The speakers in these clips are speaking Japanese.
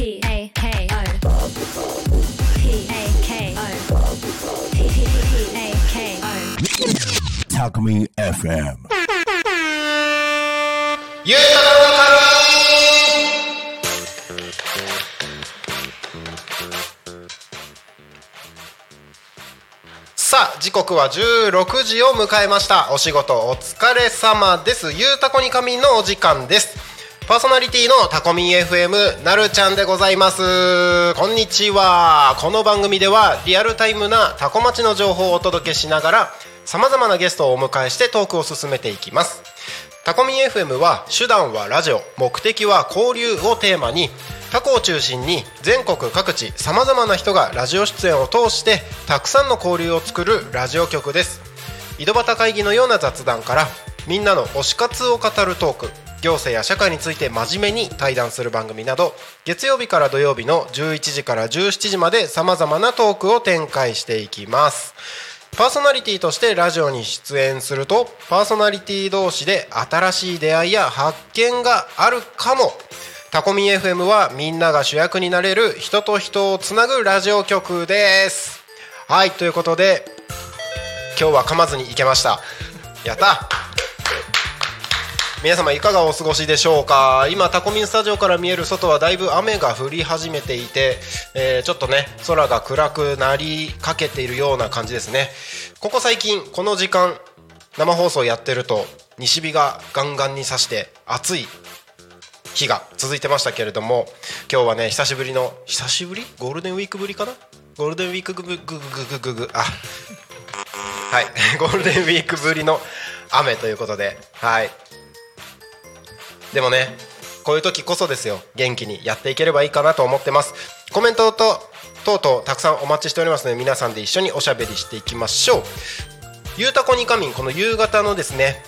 P A K O P A K O P A K O Talk Me FM. ゆうたろうさあ時刻は16時を迎えましたお仕事お疲れ様ですゆうたこに仮眠のお時間ですパーソナリティのタコミン FM なるちゃんでございます。こんにちは。この番組ではリアルタイムなタコ町の情報をお届けしながらさまざまなゲストをお迎えしてトークを進めていきます。タコミン FM は手段はラジオ目的は交流をテーマにタコを中心に全国各地さまざまな人がラジオ出演を通してたくさんの交流を作るラジオ局です。井戸端会議のような雑談からみんなの推し活を語るトーク。行政や社会について真面目に対談する番組など月曜日から土曜日の11時から17時までさまざまなトークを展開していきます。パーソナリティとしてラジオに出演するとパーソナリティ同士で新しい出会いや発見があるかも。タコミ FM はみんなが主役になれる人と人をつなぐラジオ局です。はいということで今日は噛まずにいけました。やった。皆様いかがお過ごしでしょうか？今タコミンスタジオから見える外はだいぶ雨が降り始めていて、えーちょっとね空が暗くなりかけているような感じですね。ここ最近この時間生放送やってると西日がガンガンに差して暑い日が続いてましたけれども今日はね久しぶりの久しぶり？ゴールデンウィークぶりかな？ゴールデンウィークぐぐぐぐぐぐぐあはいゴールデンウィークぶりの雨ということではいでもねこういう時こそですよ元気にやっていければいいかなと思ってます。コメントと等々たくさんお待ちしておりますので皆さんで一緒におしゃべりしていきましょう。ゆうたこにかみんこの夕方のですね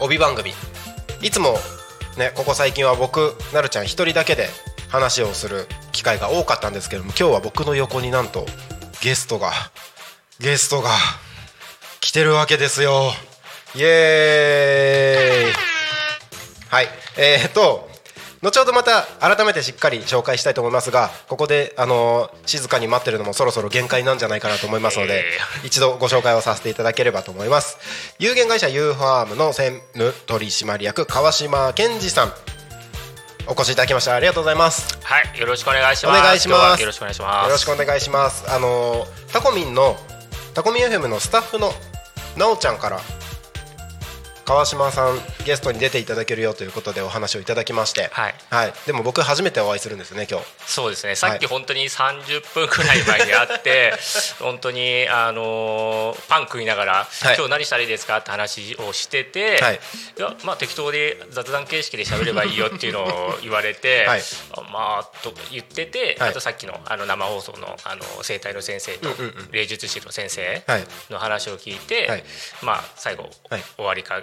帯番組。いつもねここ最近は僕なるちゃん一人だけで話をする機会が多かったんですけども今日は僕の横になんとゲストがゲストが来てるわけですよ。イエーイ。はい。えー、と後ほどまた改めてしっかり紹介したいと思いますがここで、あのー静かに待ってるのもそろそろ限界なんじゃないかなと思いますので、一度ご紹介をさせていただければと思います。有限会社 U ファームの専務取締役川島健二さんお越しいただきましたありがとうございます。はい、よろしくお願いします。お願いします。よろしくお願いします。よろしくお願いします。あのータコミンのタコミン FM のスタッフのなおちゃんから川島さんゲストに出ていただけるよということでお話をいただきまして。はい。でも僕初めてお会いするんですよね今日。そうですね。さっき本当に30分くらい前に会って、本当にあのーパン食いながら、い。今日何したらいいですかって話をしてて、はい。い、やまあ適当で雑談形式で喋ればいいよっていうのを言われて、はい。あまあと言ってて、はい。あとさっきのあの生放送のあの生態の先生と霊術師の先生はい。の話を聞いて、はい。まあ最後、はい。終わりか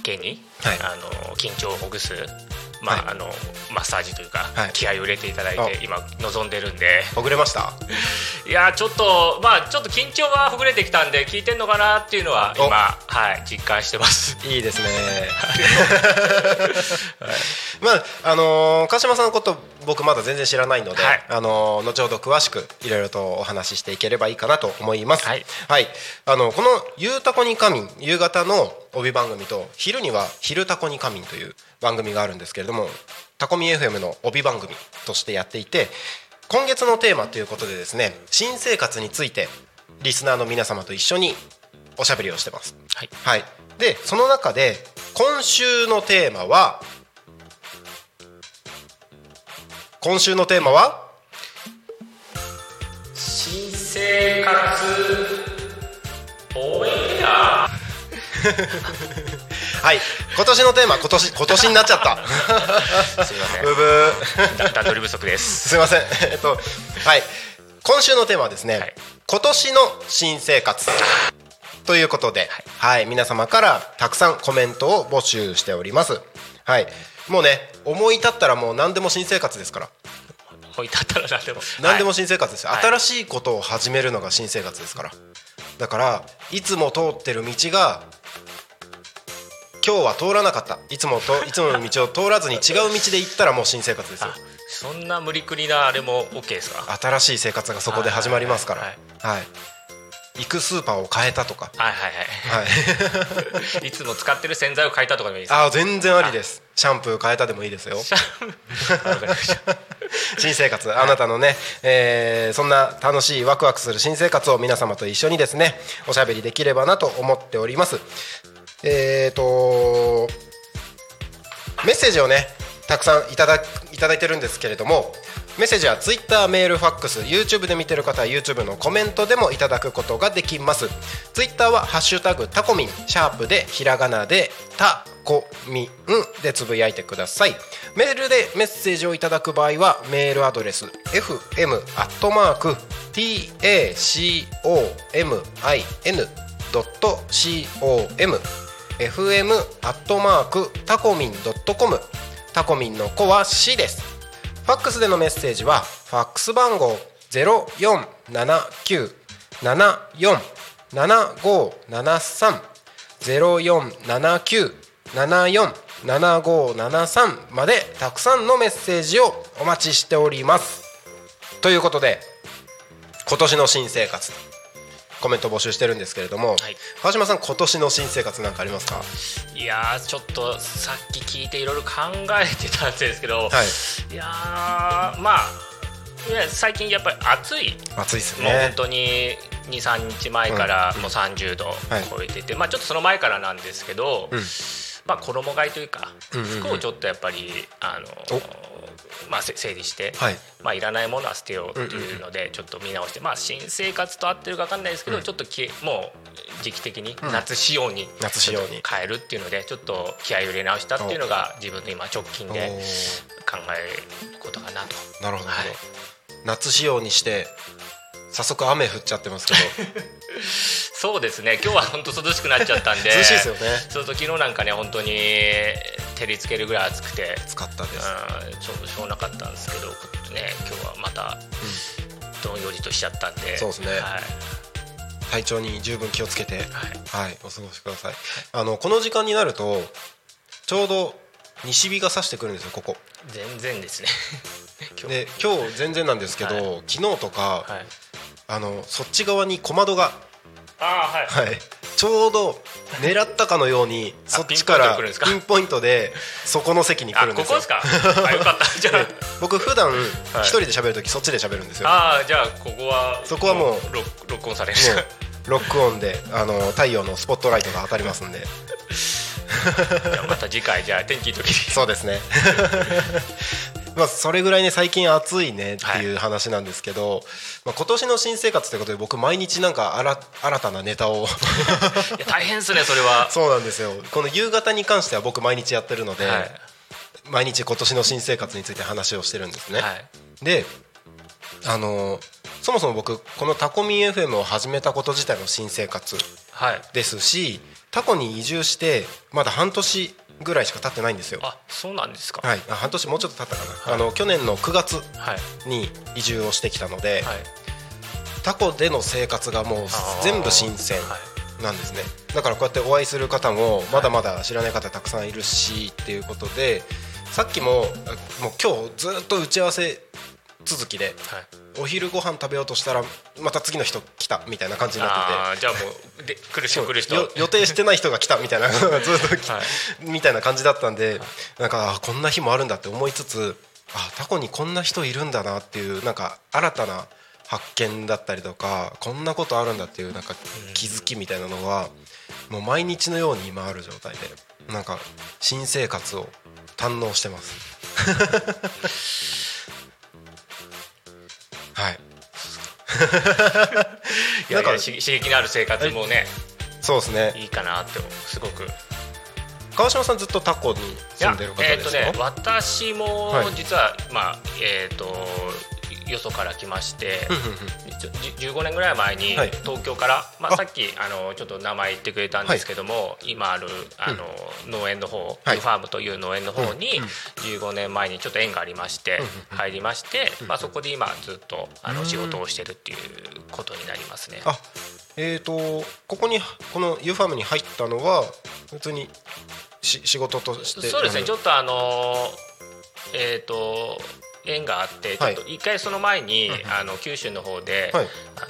けに、はい。あの緊張をほぐす、まあはい。あのマッサージというか、はい。気合を入れていただいあ。て今望んでるんで。ほぐれました？いやちょっとまあちょっと緊張はほぐれてきたんで聞いてんのかなっていうのはお。今はい実感してます。いいですね。まああのー川島さんのこと僕まだ全然知らないので、はい。あのー後ほど詳しくいろいろとお話ししていければいいかなと思います。はい、あのこの「ゆうたこに仮眠」夕方の帯番組と昼には「昼たこに仮眠」という番組があるんですけれどもタコミ FM の帯番組としてやっていて今月のテーマということでですね新生活についてリスナーの皆様と一緒におしゃべりをしてます。はい。はい、でその中で今週のテーマは今週のテーマは新生活応援やはい。今年のテーマ今年今年になっちゃった。すみません。ブブー。だ段取り不足です。すいません。えっとはい。今週のテーマはですね、はい。今年の新生活。ということで、はい、皆様からたくさんコメントを募集しております。はい。もうね思い立ったらもう何でも新生活ですから。置いてあったら何でも。何でもはい。新生活ですよ、はい。新しいことを始めるのが新生活ですから。だからいつも通ってる道が今日は通らなかった。いつもといつもの道を通らずに違う道で行ったらもう新生活ですよ。あそんな無理くりなあれも OK ですか？新しい生活がそこで始まりますから。はいはい。行くスーパーを変えたとか。はいはいはい。はい。いつも使ってる洗剤を変えたとかでもいいですか？あー全然ありです。シャンプー変えたでもいいですよ。新生活。あなたのね、えーそんな楽しいワクワクする新生活を皆様と一緒にですねおしゃべりできればなと思っておりますえーとメッセージをねたくさんいただいただいてるんですけれどもメッセージは Twitter メールファックス YouTube で見てる方は YouTube のコメントでもいただくことができます。Twitter は「ハッシュタグタコミン」シャープでひらがなで「タコミン」でつぶやいてください。メールでメッセージをいただく場合はメールアドレス fm.tacomin.com fm アットマークタコミンドットコム。タコミンの子は C です。ファックスでのメッセージはファックス番号ゼロ四七九七四七五七三。ゼロ四七九七四七五七三までたくさんのメッセージをお待ちしております。ということで今年の新生活。コメント募集してるんですけれども、はい。川島さん今年の新生活なんかありますか？いやーちょっとさっき聞いていろいろ考えてたんですけど、はい。いやーまあ最近やっぱり暑い。暑いですもう本ね当に23日前からもう30度はい。超えてて、まあ、ちょっとその前からなんですけど、うんまあ、衣替えというか、服をちょっとやっぱりあの、まあ、せ整理して、はい。まあ、いらないものは捨てようっていうのでちょっと見直して、まあ、新生活と合ってるか分かんないですけど、ちょっときもう時期的に夏仕様に変えるっていうのでちょっと気合いを入れ直したっていうのが自分の今直近で考えることかなと。なるほど、はい。夏仕様にして早速雨降っちゃってますけど。そうですね。今日は本当涼しくなっちゃったんで。涼しいですよね。そうそう昨日なんかね本当に照りつけるぐらい暑くて。暑かったです。うんちょうどしょうがなかったんですけどね今日はまたどんよりとしちゃったんで。そうですね。はい。体調に十分気をつけてはい。はいお過ごしください。あのこの時間になるとちょうど西日が差してくるんですよここ。全然ですね。今日で今日全然なんですけど、は昨日とか、はいあのそっち側に小窓がああはい。はい、ちょうど狙ったかのようにあそっちからピンポイントでそこの席に来あるんですよ。ここですか？あよかった。じゃで僕普段い。一人で喋るときそっちで喋るんですよ、ああーじゃあここはそこはもう録録音されるロックオンであの太陽のスポットライトが当たりますんで。また次回じゃあ天気いい時に。そうですね まあそれぐらいね最近暑いねっていう話なんですけど、まあ、今年の新生活ということで僕毎日なんか新新たなネタを いや大変ですねそれは。そうなんですよ。この夕方に関しては僕毎日やってるので、はい。毎日今年の新生活について話をしてるんですね、はい。であのそもそも僕このタコミン FM を始めたこと自体の新生活はい。ですしタコに移住してまだ半年ぐらいしか経ってないんですよ。あそうなんですか。はい。あ半年もうちょっと経ったかな、あの去年の9月はい。に移住をしてきたので、はい。タコでの生活がもう全部新鮮はいなんですね。だからこうやってお会いする方もまだまだ知らない方たくさんいるしっていうことでさっきもあもう今日ずっと打ち合わせ続きではい。お昼ご飯食べようとしたらまた次の人来たみたいな感じになってて。じゃあもうで来る人来る人。よ予定してない人が来たみたいな ずっとき、はい。みたいな感じだったんでなんかあこんな日もあるんだって思いつつあタコにこんな人いるんだなっていうなんか新たな発見だったりとかこんなことあるんだっていうなんか気づきみたいなのがもう毎日のように今ある状態でなんか新生活を堪能してます いやいやし刺激のある生活もねそうですね。いいかなってすごく。川島さんずっとタコに住んでる方ですか、とね私もはい実は、まあえっ、とよそから来ましてちょじ15年ぐらい前にはい。東京から、まあ、あ。さっきあのちょっと名前言ってくれたんですけども、今あるあの、農園の方、はい。ファームという農園の方にうんうん。15年前にちょっと縁がありまして入りまして、まあ、そこで今ずっとあの仕事をしてるっていうことになりますね。あえー、とここにこの U ファームに入ったのは普通にし仕事としてそうですね。ちょっっとあのえっ、と縁があってちょっと一回その前に、うん。あの九州の方で、はい。あ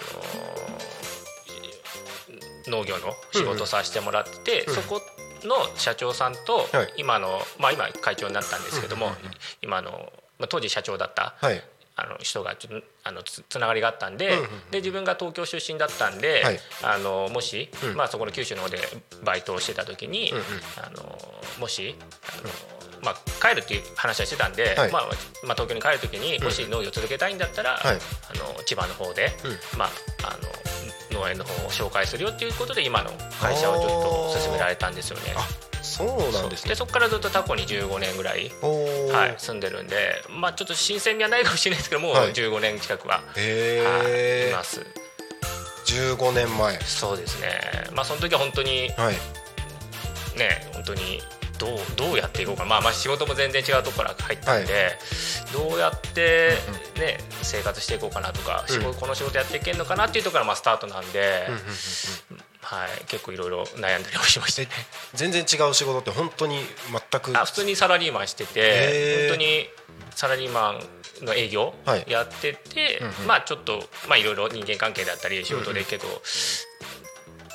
の農業の仕事をさせてもらってて、うん。そこの社長さんとはい。今の、まあ今会長になったんですけども、うんうんうん。今の、まあ、当時社長だったはいあの人がちょっとあのつつながりがあったんで,、で自分が東京出身だったんで、はい。あのもし、うん。まあ、そこの九州の方でバイトをしてた時に、あのもしあの、まあ、帰るっていう話はしてたんで、はい。まあまあ、東京に帰る時にもし農業を続けたいんだったら、はい。あの千葉の方で、まあ、あの農園の方を紹介するよっていうことで今の会社をちょっと勧められたんですよね。あそうなんですね。でそこからずっとタコに15年ぐらい、はい、住んでるんで、まあ、ちょっと新鮮味はないかもしれないですけどもうはい。15年近くは、はい、います。15年前。そうですね。まあその時は本当にはい。ね本当にどうどうやっていこうか。まあまあ仕事も全然違うところから入ったんで、どうやって、ね、生活していこうかなとか、仕事この仕事やっていけるのかなっていうところがまあスタートなんで、はい、結構いろいろ悩んだりもしましたね。全然違う仕事って本当に全く？あ普通にサラリーマンしてへてー。本当にサラリーマンの営業はい。やってて、うんうん。まあちょっとまあいろいろ人間関係だったり仕事で結構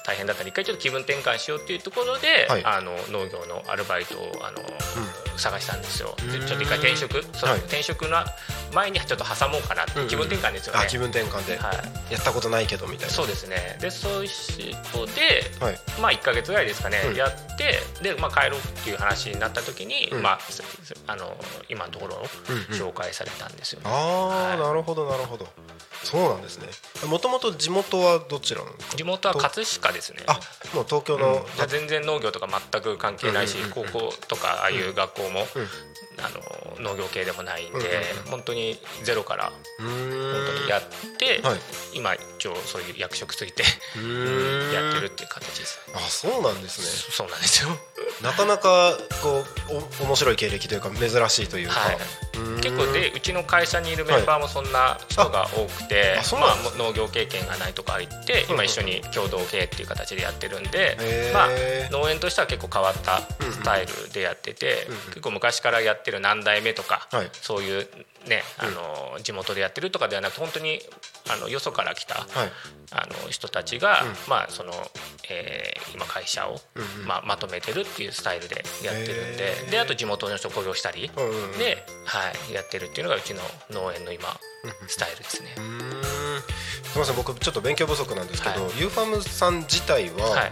大変だったり一回ちょっと気分転換しようっていうところで、はい。あの農業のアルバイトをあの、探したんですよ。でうん。ちょっと一回転職？そのはい転職の前にちょっと挟もうかなって、うんうん。気分転換ですよね。あ気分転換で。はい。やったことないけどみたいな。そうですね。でそういうこではい。まあ1か月ぐらいですかね、うん。やってで、まあ、帰ろうっていう話になった時に、うん。まあ、すあの今のところをうんうん。紹介されたんですよね。ああ、はい。なるほどなるほどそうなんですね。もともと地元はどちらなんですか？地元は葛飾ですね。あもう東京の、うん。全然農業とか全く関係ないし、高校とかああいう学校も、うんあの農業系でもないんで、うん本当にゼロからう本当にやって、はい。今一応そういう役職ついてやってるっていう形です。あそうなんですね。そうなんですよ。なかなかこうお面白い経歴というか珍しいというか、はい。結構でうちの会社にいるメンバーもそんな人が多くて、ああそうまあ農業経験がないとか言ってうん今一緒に共同経営っていう形でやってるんで、まあ、農園としては結構変わったスタイルでやってて、結構昔からやってる何代目とか、はい。そういうねあの地元でやってるとかではなくて本当にあのよそから来た、はい。あの人たちが、うん。まあそのえー今会社を、うんうん。まあ、まとめてるっていうスタイルでやってるんでであと地元の人を雇用したり、うんうんうん。で、はい、やってるっていうのがうちの農園の今スタイルですね。すみません僕ちょっと勉強不足なんですけど、はい。ユーファームさん自体は、はい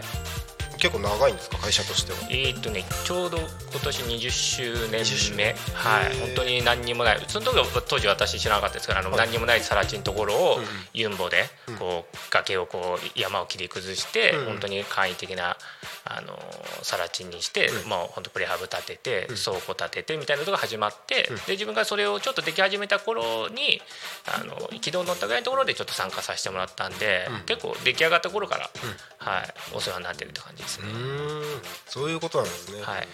結構長いんですか？会社としては。えーっとね、ちょうど今年20周年20目、はい、本当に何にもない。その時は当時私知らなかったですからあの、はい。何にもない更地のところをうんうん。ユンボでこう崖をこう山を切り崩して、うんうん。本当に簡易的なあの更地にして、うん。もう本当プレハブ立てて、うん。倉庫立ててみたいなのが始まって、うん。で自分がそれをちょっとでき始めた頃にあの軌道に乗ったぐらいのところでちょっと参加させてもらったんで、うん。結構出来上がった頃から、はい、お世話になってるって感じですね。うーん。そういうことなんですね、はい。へ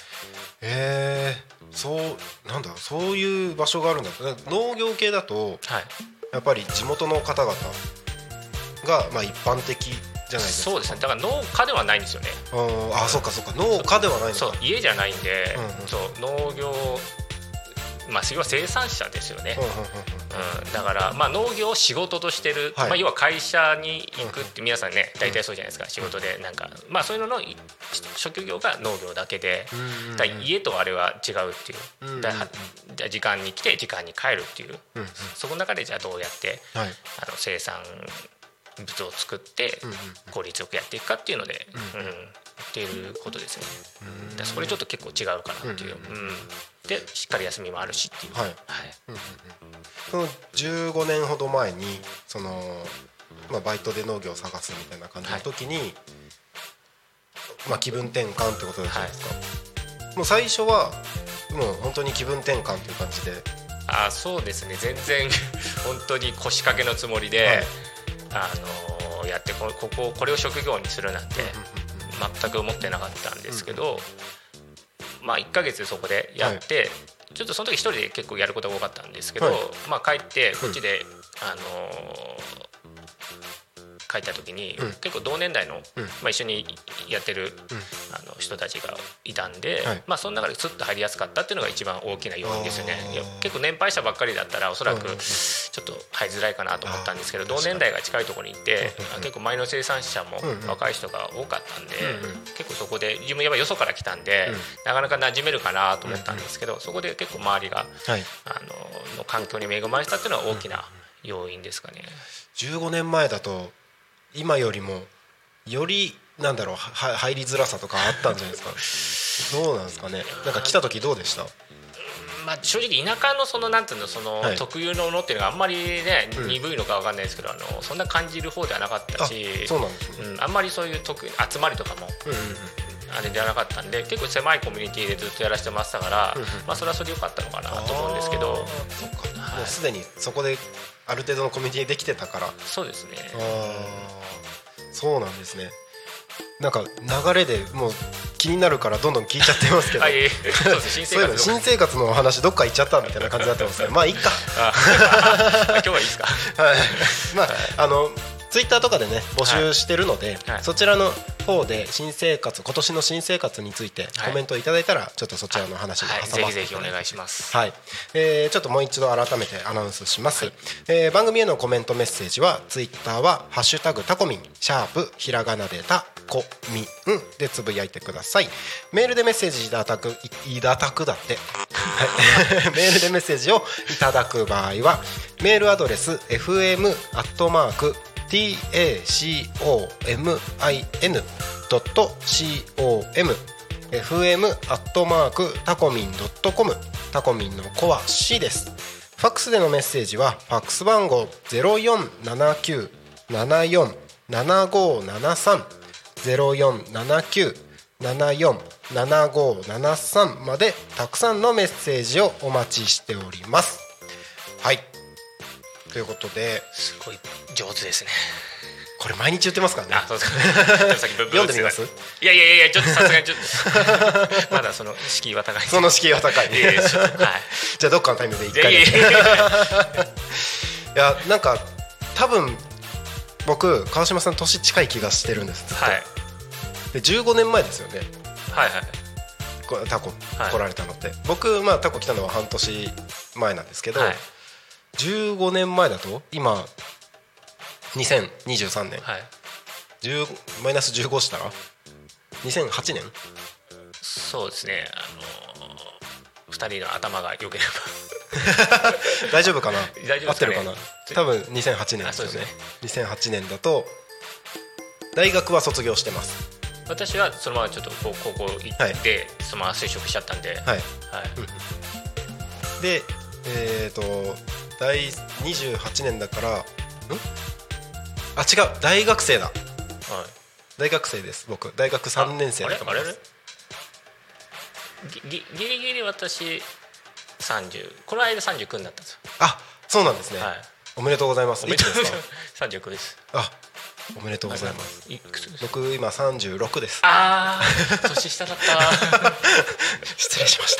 えそうなんだそういう場所があるんだね。農業系だとはい。やっぱり地元の方々がまあ一般的じゃないですか。そうですね。だから農家ではないんですよね。うん。あそっかそっか。農家ではないそう家じゃないんで、うんうん。そう農業まあ要は生産者ですよね、うんうんうんうん。うん、だから、まあ、農業を仕事としてる、はい。まあ、要は会社に行くって皆さんね大体そうじゃないですか。仕事でなんか、まあ、そういうののい職業が農業だけで、だ家とあれは違うっていう、だ時間に来て時間に帰るっていう、そこの中でじゃあどうやってはい。あの生産物を作って効率よくやっていくかっていうので、うん。っていうことですね。だそれちょっと結構違うかなっていう、うんでしっかり休みもあるしっていう、はい。はい。その15年ほど前にその、まあ、バイトで農業を探すみたいな感じの時に、まあ、気分転換ってことじゃないですか、もう最初はもう本当に気分転換っていう感じで。あそうですね。全然 本当に腰掛けのつもりで、あのやってここここれを職業にするなんて全く思ってなかったんですけど、まあ1ヶ月そこでやって、ちょっとその時一人で結構やることが多かったんですけど、はい。まあ帰ってこっちで、あの帰った時に、うん。結構同年代の、うん。まあ、一緒にやってる、あの人たちがいたんで、はい。まあ、その中でスッと入りやすかったっていうのが一番大きな要因ですよね。結構年配者ばっかりだったらおそらくちょっと入りづらいかなと思ったんですけど同年代が近いところにいてうんうんうん。結構前の生産者も若い人が多かったんで結構そこで自分やっぱよそから来たんでうん。なかなか馴染めるかなと思ったんですけどそこで結構周りがはい。あのの環境に恵まれたっていうのは大きな要因ですかね。15年前だと今よりもよりなんだろうは入りづらさとかあったんじゃないですか？どうなんですかね？なんか来た時どうでした？まあ、正直田舎のそのなんていうのそのはい。特有のものっていうのがあんまりね、うん。鈍いのかわかんないですけどあのそんな感じる方ではなかったあしそうなんですね。うん、あんまりそういう特集まりとかもあれじゃなかったんで結構狭いコミュニティでずっとやらせてましたから、まあ、それはそれでよかったのかなと思うんですけど。もうすでにそこである程度のコミュニティできてたから。あそうですね。あそうなんですね。なんか流れでもう気になるからどんどん聞いちゃってますけど、はいそういうの生活新生活の話どっか行っちゃったみたいな感じになってますけどまあいいか。あ今日はいいですか。はい、まああのツイッターとかでね募集してるので、はい。そちらの方で新生活今年の新生活についてコメントいただいたらちょっとそちらの話に挟はい、ませてぜひぜひお願いします。はい、えーちょっともう一度改めてアナウンスします、えー番組へのコメントメッセージはツイッターは「ハッシュタグタコミン」シャープひらがなでタコミンでつぶやいてください。メールでメッセージいただくいいただくだって。はい。メールでメッセージをいただく場合はメールアドレス fm アットマーク tacomin.com fm アットマークタコミンドットコムタコミンの子は C です。ファックスでのメッセージはファックス番号0479747573 0479747573までたくさんのメッセージをお待ちしております。はい。ということで。すごい上手ですね。これ毎日言ってますからね。あそうですか。ちょっと先ブブ読んでみます？いやいやいやちょっとさすがにちょっと。まだその敷居は高い。その敷居は高い。はい。じゃあどっかのタイミングで一いやい回 いや。なんか多分僕川島さん年近い気がしてるんです。はい。で15年前ですよね。はいはい。こタコはい。来られたのって、僕、まあ、タコ来たのは半年前なんですけど、はい15年前だと？今2023年、はい。10マイナス15したら？2008年？そうですね。あのー、2人の頭が良けれ 大丈夫かな？ね。合ってるかな？多分2008年ですよね。です2008年だと大学は卒業してます。ば私はそのままちょっと高高校行って、はい。そのまま就職しちゃったんで、はい。はい。でえっ、と大28年だからん？あ違う大学生だ。はい。大学生です僕。大学3年生だと思います。あれ？あれ？ぎぎギリギリ私30この間39になったんですよ。あそうなんですね、はい。おめでとうございます。おめでとうございいまつですす39です。あおめでとうございます。いくつです僕今36です。ああ年下だった。失礼しまし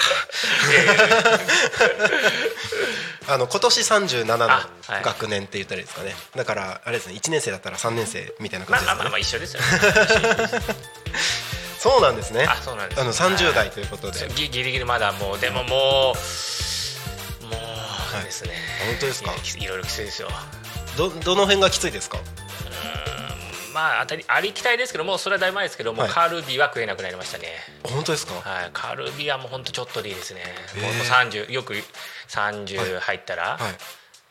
た。あの今年37のあはい。学年って言ったらいいですかね。だからあれですね1年生だったら3年生みたいな感じですね。まあまあまあまあ一緒ですよね。そうなんですね。あそうなんです。あの30代ということで。そうギギリギリまだもうでももうもうですね、本当ですか？いろいろきついですよ。どどの辺がきついですか？まあ当たりありきたいですけどもうそれはだいぶ前ですけども、はい。カルビは食えなくなりましたね。本当ですか？はい。カルビはもうほんとちょっとでいいですね、へー。もう30よく30入ったら、はい。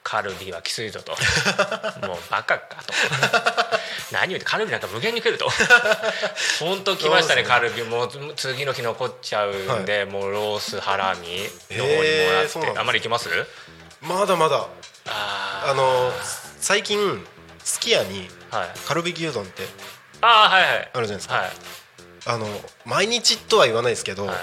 カルビはきついぞと。もうバカかと。何言うてカルビなんか無限に食えると。本当来ましたねね。カルビ。もう次の日残っちゃうんで、もうロースハラミの方にもらっそうなんですてあんまり行きます？まだまだ。ああの最近すき家にーはい。カルビ牛丼ってあーはいはい。あるじゃないですか。はい。あの毎日とは言わないですけど、はい。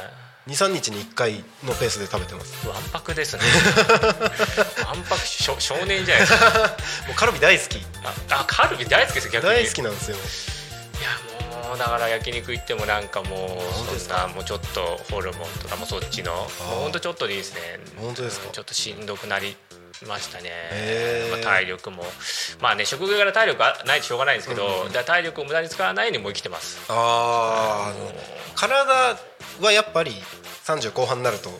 23日に1回のペースで食べてます。わんぱくですね。わんぱく少年じゃないです。か もうカルビ大好き。ああカルビ大好きですよ逆に。大好きなんですよ。いやもうだから焼肉行ってもなんかもうそんなもうちょっとホルモンとかもそっちのもうほんとちょっとでいいですね。本当ですか？ちょっとしんどくなりましたね。まあ、体力も。まあね職業から体力がないとしょうがないんですけど、うん体力を無駄に使わないようにもう生きてます。あー体はやっぱり30後半になると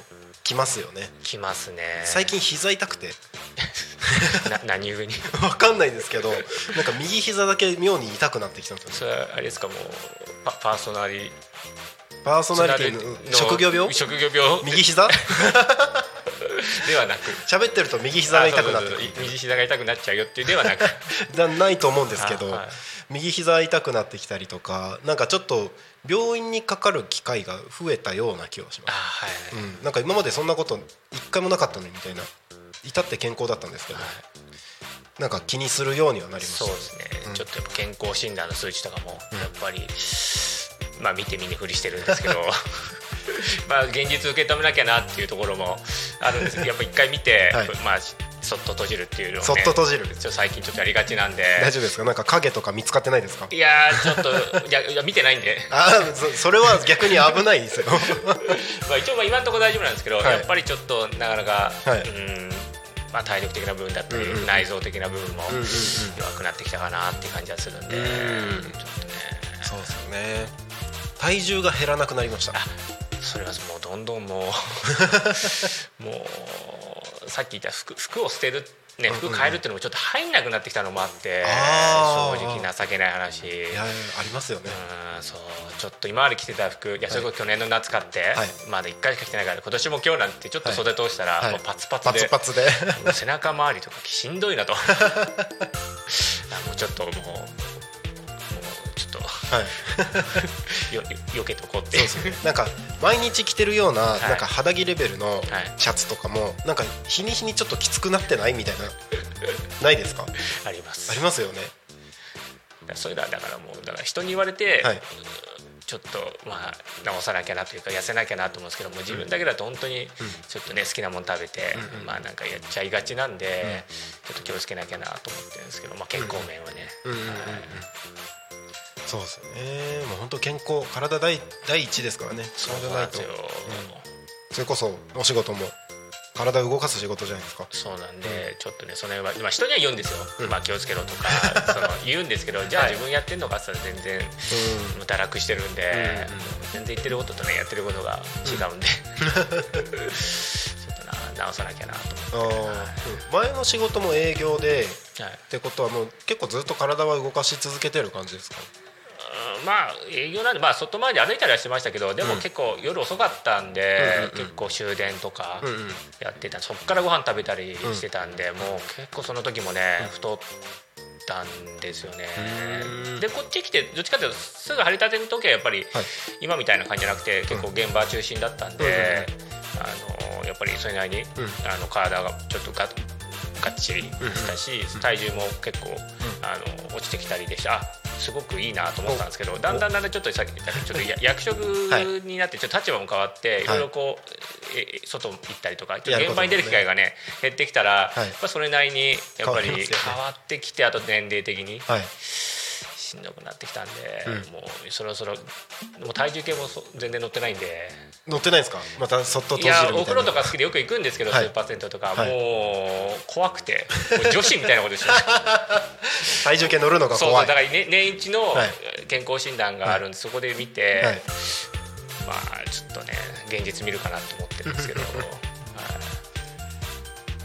きますよね。きますね。最近膝痛くて。な何故に？わかんないですけどなんか右膝だけ妙に痛くなってきたんですよね。それはあれですかもうパパーソナリパーソナリティの職業病？職業病？右膝？ではなく。喋ってると右膝が痛くなって右膝が痛くなっちゃうよっていうではなく。なないと思うんですけど、あはい。右膝痛くなってきたりとかなんかちょっと病院にかかる機会が増えたような気がしあます、はい、うん、なんか今までそんなこと一回もなかったのにみたいな至って健康だったんですけど、なんか気にするようにはなりましたそうですね、うん。ちょっとやっぱ健康診断の数値とかもやっぱり、まあ見て見ぬふりしてるんですけど。まあ現実受け止めなきゃなっていうところもあるんです。けどやっぱ一回見て、はい。まあそっと閉じるっていうのを、ね、そっと閉じる。最近ちょっとやりがちなんで。大丈夫ですか？なんか影とか見つかってないですか？いやーちょっといやいや見てないんで。ああそそれは逆に危ないですよ。まあ一応まあ今のところ大丈夫なんですけど、はい。やっぱりちょっとなかなか、はい。うんまあ、体力的な部分だったり、うんうんうん。内臓的な部分もうんうんうん。弱くなってきたかなっていう感じはするんで、うん。ちょっとね。そうですよね体重が減らなくなりました。あそれはもうどんどんもう もうさっき言った服服を捨てるね服変えるっていうのもちょっと入んなくなってきたのもあって、正直情けない話。いやありますよね。うんそうちょっと今まで着てた服いやそれこそ去年の夏買って、はい。まだ1回しか着てないから今年も今日なんてちょっと袖通したら、はい。もうパツパツパでツパツで。背中周りとかしんどいなと。あもうちょっともうはい。よよよけとこうって。そうそうなんか毎日着てるような,、い。なんか肌着レベルのはい。シャツとかもなんか日に日にちょっときつくなってないみたいな ないですか？あります。ありますよね。それだだからもうだから人に言われて、はい。ちょっとまあ直さなきゃなというか痩せなきゃなと思うんですけども自分だけだと本当にちょっとね好きなもの食べて、まあなんかやっちゃいがちなんで、ちょっと気をつけなきゃなと思ってるんですけど、まあ、健康面はね、うんうんうんうんはいそうですよね。もう本当健康体第第一ですからね。そう体ないとなん。それこそお仕事も体を動かす仕事じゃないですか。そうなんで、ちょっとねその辺は、まあ、人には言うんですよ、うん。まあ、気をつけろとか その言うんですけどじゃあはい。自分やってんのかって言ったら全然無駄楽してるんで、うんうん全然言ってることとねやってることが違うんで、ちょっとな直さなきゃなと思って。あー前の仕事も営業ではい。ってことはもう結構ずっと体は動かし続けてる感じですか？うんまあ営業なんで、まあ、外回り歩いたりはしてましたけどでもうん。結構夜遅かったんで、結構終電とかやってた。そこからご飯食べたりしてたんで、もう結構その時もね、太ったんですよね。うん。でこっち来てどっちかというとすぐ張り立ての時はやっぱりはい。今みたいな感じじゃなくて結構現場中心だったんで、あのやっぱりそれなりに、うん。あの体がちょっとががっちりしたし、体重も結構、あの落ちてきたりでした。あすごくいいなと思ったんですけどだんだんだんだんちょっとさっき言ったちょっとや役職になってちょっと立場も変わって、い、ろいろこうえ外行ったりりとかちょっと現場に出る機会がね減ってきたら、はい。やっぱそれなりにやっぱり変わってきてあと年齢的に。はいしんどくなってきたんで、うん。もうそろそろもう体重計もそ全然乗ってないんで。乗ってないですか？またそっと閉じいやるみたいな。お風呂とか好きでよく行くんですけど、はい。スーパー銭湯とか、はい。もう怖くて女子みたいなことしてました体重計乗るのがそう怖いだから、ね、年一のはい。健康診断があるんで、そこで見て、はい。まあちょっとね現実見るかなと思ってるんですけど、は い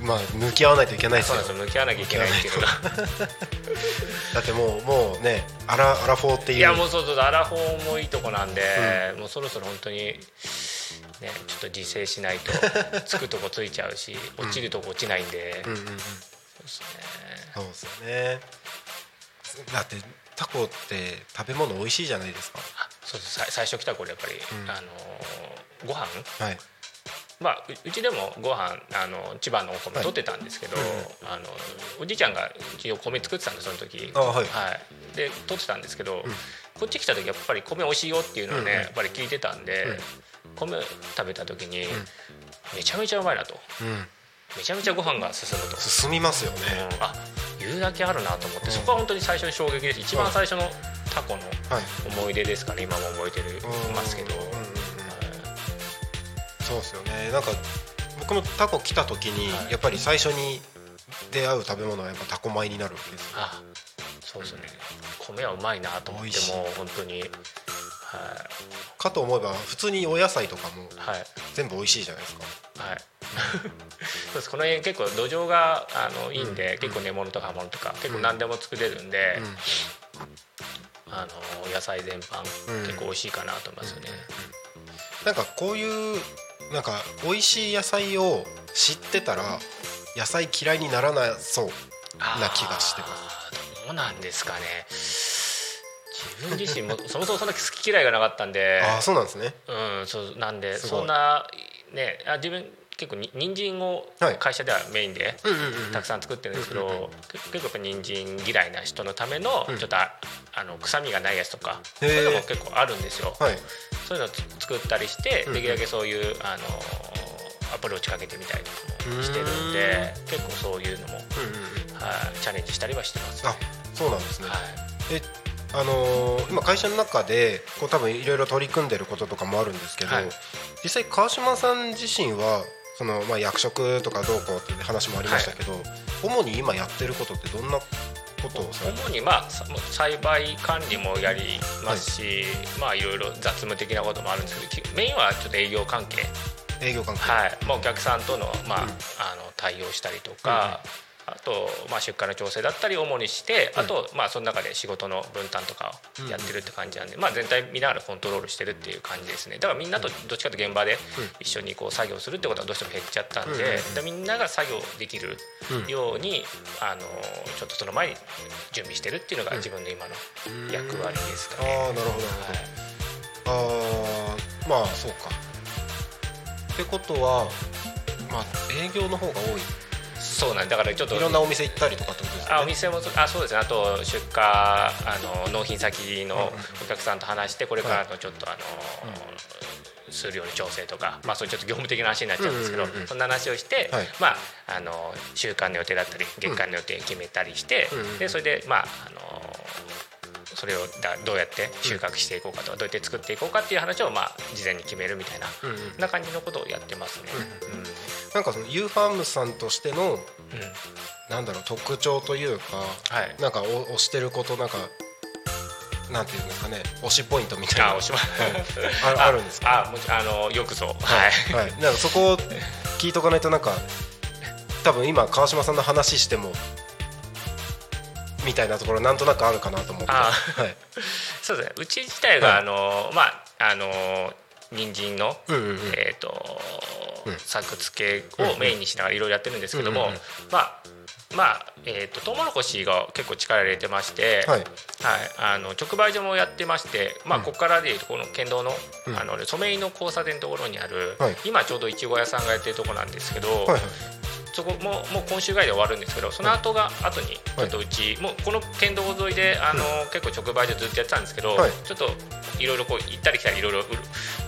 まあ向き合わないといけないですよ。そうなんですよ。向き合わなきゃいけないっていうのが。だってもうもうねアラアラフォーっていう。いやもうそうそうアラフォーもいいとこなんで、もうそろそろ本当にねちょっと自制しないとつくとこついちゃうし落ちるとこ落ちないんで、うんうんうん。そうですね。そうですよね。だってタコって食べ物美味しいじゃないですか。あそうそうさ最初来た頃やっぱり、うん。あのーご飯？はいまあ、ううちでもご飯あの千葉のお米取ってたんですけど、あのおじいちゃんがうちお米作ってたんでその時。あはい。で取ってたんですけど、こっち来た時やっぱり米美味しいよっていうのをね、うんうん。やっぱり聞いてたんで、米食べた時に、めちゃめちゃうまいなと。うん。めちゃめちゃご飯が進むと、進みますよね。うん。あ言うだけあるなと思って、うん。そこは本当に最初に衝撃です。一番最初のタコのはい思い出ですかね今も覚えてるますけど、うん。うんうんはいそうですよね。なんか僕もタコ来た時にはい。やっぱり最初に出会う食べ物はやっぱタコ米になるわけですあそうですね。米はうまいなと思っても本当に。はい。かと思えば普通にお野菜とかもはい。全部美味しいじゃないですか。はい。そうです。この辺結構土壌があのいいんで、結構根物とか葉物とか結構何でも作れるんで、あの野菜全般、うん。結構美味しいかなと思いますよね、なんかこういうなんか美味しい野菜を知ってたら野菜嫌いにならなそうな気がしてます。すどうなんですかね。自分自身も そもそもそんな好き嫌いがなかったんで。ああそうなんですね。うんそうなんでそんなねあ自分結構に人参をはい。会社ではメインでたくさん作ってるんですけど、け結構やっぱ人参嫌いな人のためのちょっとああの臭みがないやつとかそういうのも結構あるんですよ。はい。そういうの作ったりしてうんできるだけそういうあのアプローチかけてみたりとかもしてるんで結構そういうのも、はい、チャレンジしたりはしてます、ね。あそうなんですね。はい。えあのー今会社の中でこう多分いろいろ取り組んでることとかもあるんですけど、はい。実際川島さん自身はその、まあ、役職とかどうこうっていう話もありましたけど、主に今やってることってどんなことをされて主にまあさ栽培管理もやりますし、まあいろいろ雑務的なこともあるんですけどきメインはちょっと営業関係。営業関係、はい。まあ、お客さんとの,、まあうん。あの対応したりとか、あと、まあ、出荷の調整だったり主にして、あと、まあ、その中で仕事の分担とかをやってるって感じなんで、まあ、全体見ながらコントロールしてるっていう感じですね。だからみんなとどっちかと現場で一緒にこう作業するってことはどうしても減っちゃったんで,、でみんなが作業できるうん。ように、あのちょっとその前に準備してるっていうのが自分の今の役割ですかね。ああなるほど。なるほど、ああまあそうか。ってことはまあ営業の方が多いそうなんだ。からちょっといろんなお店行ったりとかってことですよね？あお店もそあそうですね。あと出荷あの納品先のお客さんと話してこれからのちょっとあの、するように調整とか、まあ、そういうちょっと業務的な話になっちゃうんですけど、うんうんうんそんな話をして、はい。まあ、あの週間の予定だったり月間の予定決めたりして、うんうん。でそれでまああのそれをだどうやって収穫していこうかとか、どうやって作っていこうかっていう話を、まあ、事前に決めるみたいな、な感じのことをやってますね。うんなんかそのユーファームさんとしてのうん。なんだろう特徴というかはい。なんかお推してることなんかなんていうんですかね推しポイントみたいな。あおしまいああるんですか？あもちあのよくぞはい、はい、なんかそこを聞いとかないとなんか多分今川島さんの話してもみたいなところなんとなくあるかなと思って、あはい、そうですね。うち自体が、はい。あのまああの人参の、うんうんうん。えっ、と、うん。作付けをメインにしながらいろいろやってるんですけども、うんうんうん。まあまあえー、とトウモロコシが結構力入れてまして、はい。はい、あの直売所もやってまして、まあ、うん。ここからでいうとこの県道の,、うん。あの染井の交差点のところにある、はい。今ちょうどいちご屋さんがやってるところなんですけど、はいはいそこももう今週ぐらいで終わるんですけどその後が後にちょっとうち、もうこの県道沿いであの、結構直売所ずっとやってたんですけど、はい。ちょっといろいろこう行ったり来たりいろいろ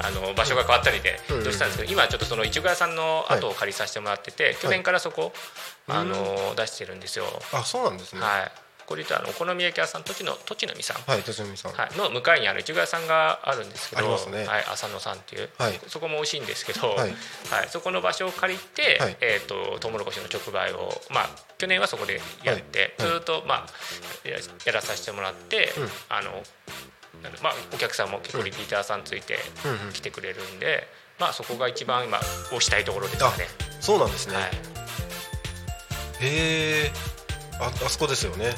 あの場所が変わったりでうんどうしたんですけど、今はちょっとそのいちご屋さんの後を借りさせてもらってて、去年からそこ、あの出してるんですよ。あそうなんですね。はいこれ言うとあのお好み焼き屋さん栃の栃の実さん。はい栃海さん、はい、の向かいにあるいちご屋さんがあるんですけどありますね。はい、浅野さんっていう、はい。そこも美味しいんですけど、ははいいそこの場所を借りて、はい。えー、とトウモロコシの直売を、まあ、去年はそこでやって、はい。ずっと、まあ、ややらさせてもらって、うん。あのまあ、お客さんも結構リピーターさんついてうんうん。来てくれるんで、まあ、そこが一番今推したいところですかね。そうなんですね、はい。へえああそこですよね。はい。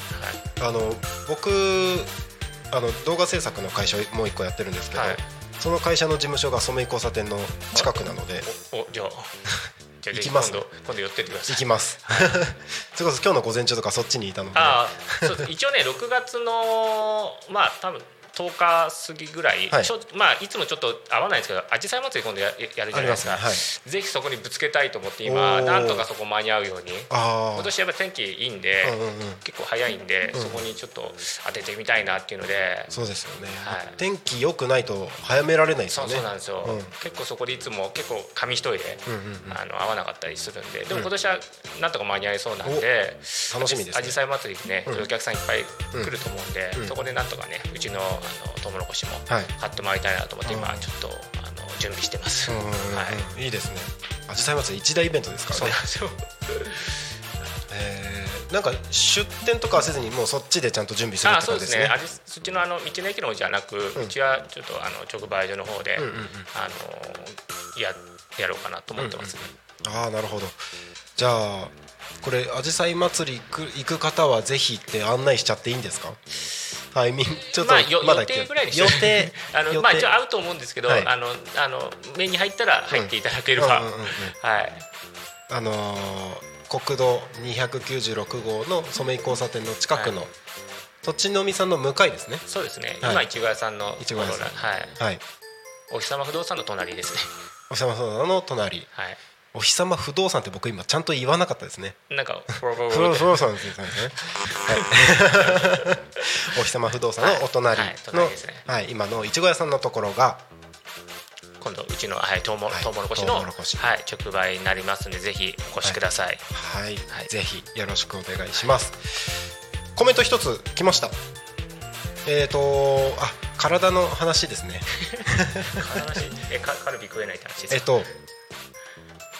あの僕あの動画制作の会社もう一個やってるんですけど、はい。その会社の事務所が染井交差点の近くなのでおおじゃあ 行きます。今度今度寄ってってください。行きます。それこそ今日の午前中とかそっちにいたので。ああ一応ね6月のまあ多分10日過ぎぐらい、はい。まあいつもちょっと合わないんですけどアジサイ祭り今度ややるじゃないですかありますね。ぜひそこにぶつけたいと思って今なんとかそこ間に合うように。あ今年やっぱ天気いいんで、うんうんうん。結構早いんで、うんそこにちょっと当ててみたいなっていうので。そうですよね、はい。天気良くないと早められないですよね。そうなんですよ、うん。結構そこでいつも結構紙一重で、うんうんうん。あの合わなかったりするんで。でも今年はなんとか間に合いそうなんで楽しみですね。アジサイ祭りね、うん。お客さんいっぱい来ると思うんで、うん。そこでなんとかねうちのあのトウモロコシもはい。買ってもらいたいなと思って今うん。ちょっとあの準備してます、うんうんうんうん。はい。いいですね。アジサイ祭り一大イベントですからね。そうなんですよ。へ なんか出店とかはせずにもうそっちでちゃんと準備するっあそうて感じですね。ですね。あれそっちのあの道の駅の方じゃなく、うちはちょっとあの直売所の方で、んうんうん。あのややろうかなと思ってますね、ああなるほど。じゃあこれあじさい祭り行く行く方はぜひって案内しちゃっていいんですか？タイミング ちょっとまあ、よまだ予定ぐらいにし予定？あのまあ一応合うと思うんですけど、はい。あのあの目に入ったら入っていただければ、はい。あのー国道296号の染井交差点の近くの、はい。土地のみさんの向かいですね。そうですね、はい。今いちご屋さんのいちご屋さんはい。はい。お日様不動産の隣ですね。お日様不動産の隣。はいお日様不動産って僕今ちゃんと言わなかったですね。なんか 不動産ですね。はい。お日様不動産のお隣の、はい。はいはい、今のいちご屋さんのところが今度うちの、はい、トウモはい。トウモロコシのはい、直売になりますのでぜひお越しください、はい、はい。ぜひよろしくお願いします。コメント一つ来ました。えっ、ー、とあ体の話ですね。話？えカカルビ食えないって話ですえっと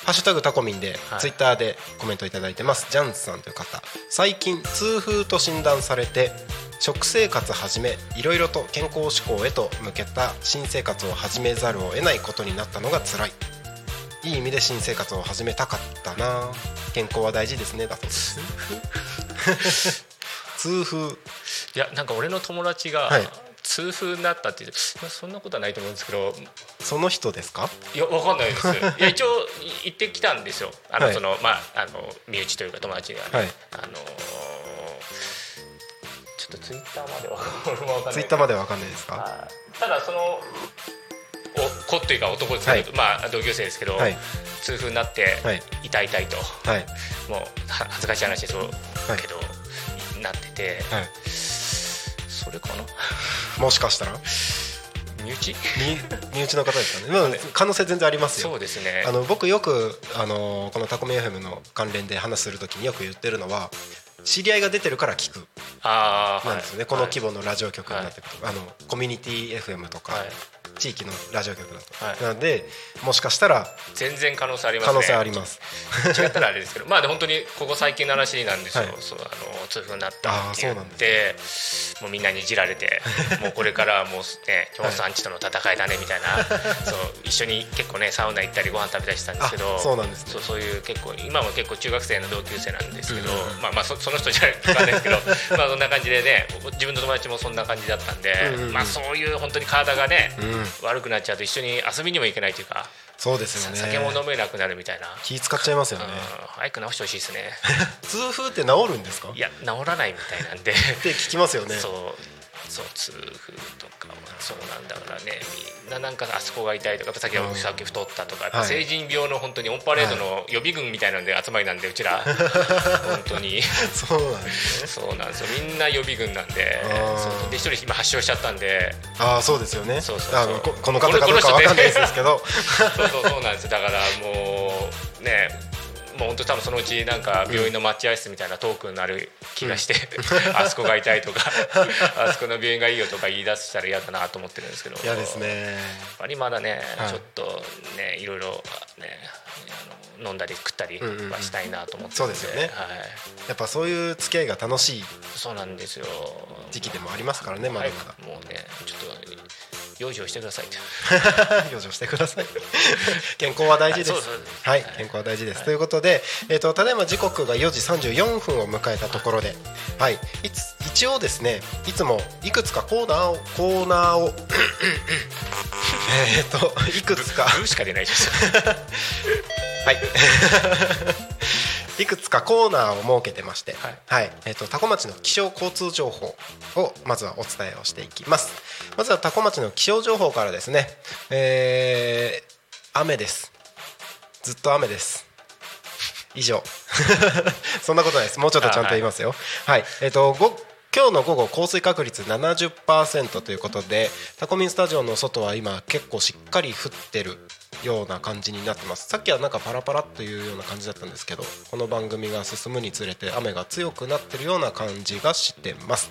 ハッシュタグタコミンで、はい。ツイッターでコメントいただいてます。ジャンスさんという方。最近痛風と診断されて食生活始めいろいろと健康志向へと向けた新生活を始めざるを得ないことになったのが辛い。いい意味で新生活を始めたかったな。健康は大事ですねだそうです痛風。いやなんか俺の友達が、はい。痛風になったってそんなことはないと思うんですけどその人ですか？いやわかんないです。いや一応い行ってきたんですよ。あの、はい。そのまああの身内というか友達が。ね、はい。あのーちょっとツイッターまでわかんない。ツイッターまではわかんないですか？はい。ただそのお子っていうか男ですけど、まあ同級生ですけど、はい。痛風になって、はい。痛い痛いと。はい。もうは恥ずかしい話ですはいけど、なってて。はい。それかな？もしかしたら？身内？身身内の方ですかね、まあ、可能性全然ありますよ。そうですね。あの僕よくあのこのタコミ FM の関連で話するときによく言ってるのは知り合いが出てるから聞く。ああなんですよね、この規模模のラジオ局になってくると、あのコミュニティ FM とか、はい地域のラジオ局だと、はい。なのでもしかしたら全然可能性ありますね。可能性あります。違ったらあれですけどまあで本当にここ最近の話なんですよ、はい。そうあの痛風になったって言ってもうみんなにいじられて もうこれからはもうね京さんちとの戦いだねみたいな、そう一緒に結構ねサウナ行ったりご飯食べたりしたんですけどあそうなんですね。そうそういう結構今も結構中学生の同級生なんですけど、うんまあまあそその人じゃないかわかんないですけど まあそんな感じでね自分の友達もそんな感じだったんで、うんうんうん。まあそういう本当に体がね、うん悪くなっちゃうと一緒に遊びにも行けないというか、そうですよね。酒も飲めなくなるみたいな。気使っちゃいますよね。うん早く直してほしいですね。痛風って治るんですか？っいや治らないみたいなんで。て聞きますよね。そうそう痛風とかはそうなんだからねみんななんかあそこが痛いとかさっきうん。さっき太ったとか、はい。成人病の本当にオンパレードの予備軍みたいなので集まりなんでうちら。本当に。そうなんですね。そうなんですよ。みんな予備軍なんで。で一人今発症しちゃったんで。ああそうですよね。そうそうそう。ここの方かどうかわかんないですけど。そうそうそうなんですよ。だからもうねもう本当多分そのうちなんか病院の待合室みたいなトークになる気がして、あそこが痛いとか あそこの病院がいいよとか言い出したら嫌だなと思ってるんですけど。嫌ですね。やっぱりまだね、はい。ちょっとねいろいろねあの飲んだり食ったりうんうんうん。はしたいなと思ってそうですよね。はい、やっぱそういう付き合いが楽しいそうなんですよ。時期でもありますからねまだ早まだ。くもうねちょっと養生してくださいと。養生してくださ い。健康は大事です。はい健康は大事です、ということで、えー、とただいま時刻が4時34分を迎えたところで、はい、いつ一応ですねいつもいくつかコーナーをコーナーを えっといくつか。グーしか出ないです。よはい。いくつかコーナーを設けてまして、はいはい、えっ、と多古町の気象交通情報をまずはお伝えをしていきます。まずは多古町の気象情報からですね。えー雨です。ずっと雨です。以上。そんなことないです。もうちょっとちゃんと言いますよ。はい、えっ、とご今日の午後降水確率70%ということでタコミンスタジオの外は今結構しっかり降ってるような感じになってます。さっきはなんかパラパラというような感じだったんですけどこの番組が進むにつれて雨が強くなってるような感じがしてます。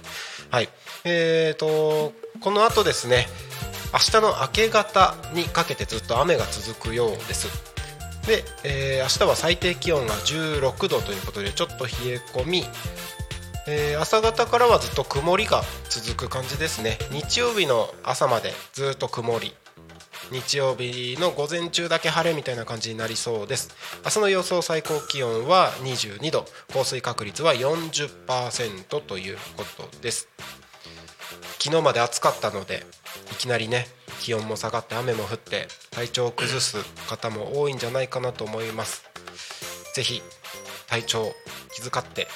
はい。えーとこの後ですね明日の明け方にかけてずっと雨が続くようです。で、えー明日は最低気温が16度ということでちょっと冷え込み、えー朝方からはずっと曇りが続く感じですね。日曜日の朝までずっと曇り。日曜日の午前中だけ晴れみたいな感じになりそうです。明日の予想最高気温は22度。降水確率は40%ということです。昨日まで暑かったのでいきなりね気温も下がって雨も降って体調を崩す方も多いんじゃないかなと思います。ぜひ体調気遣って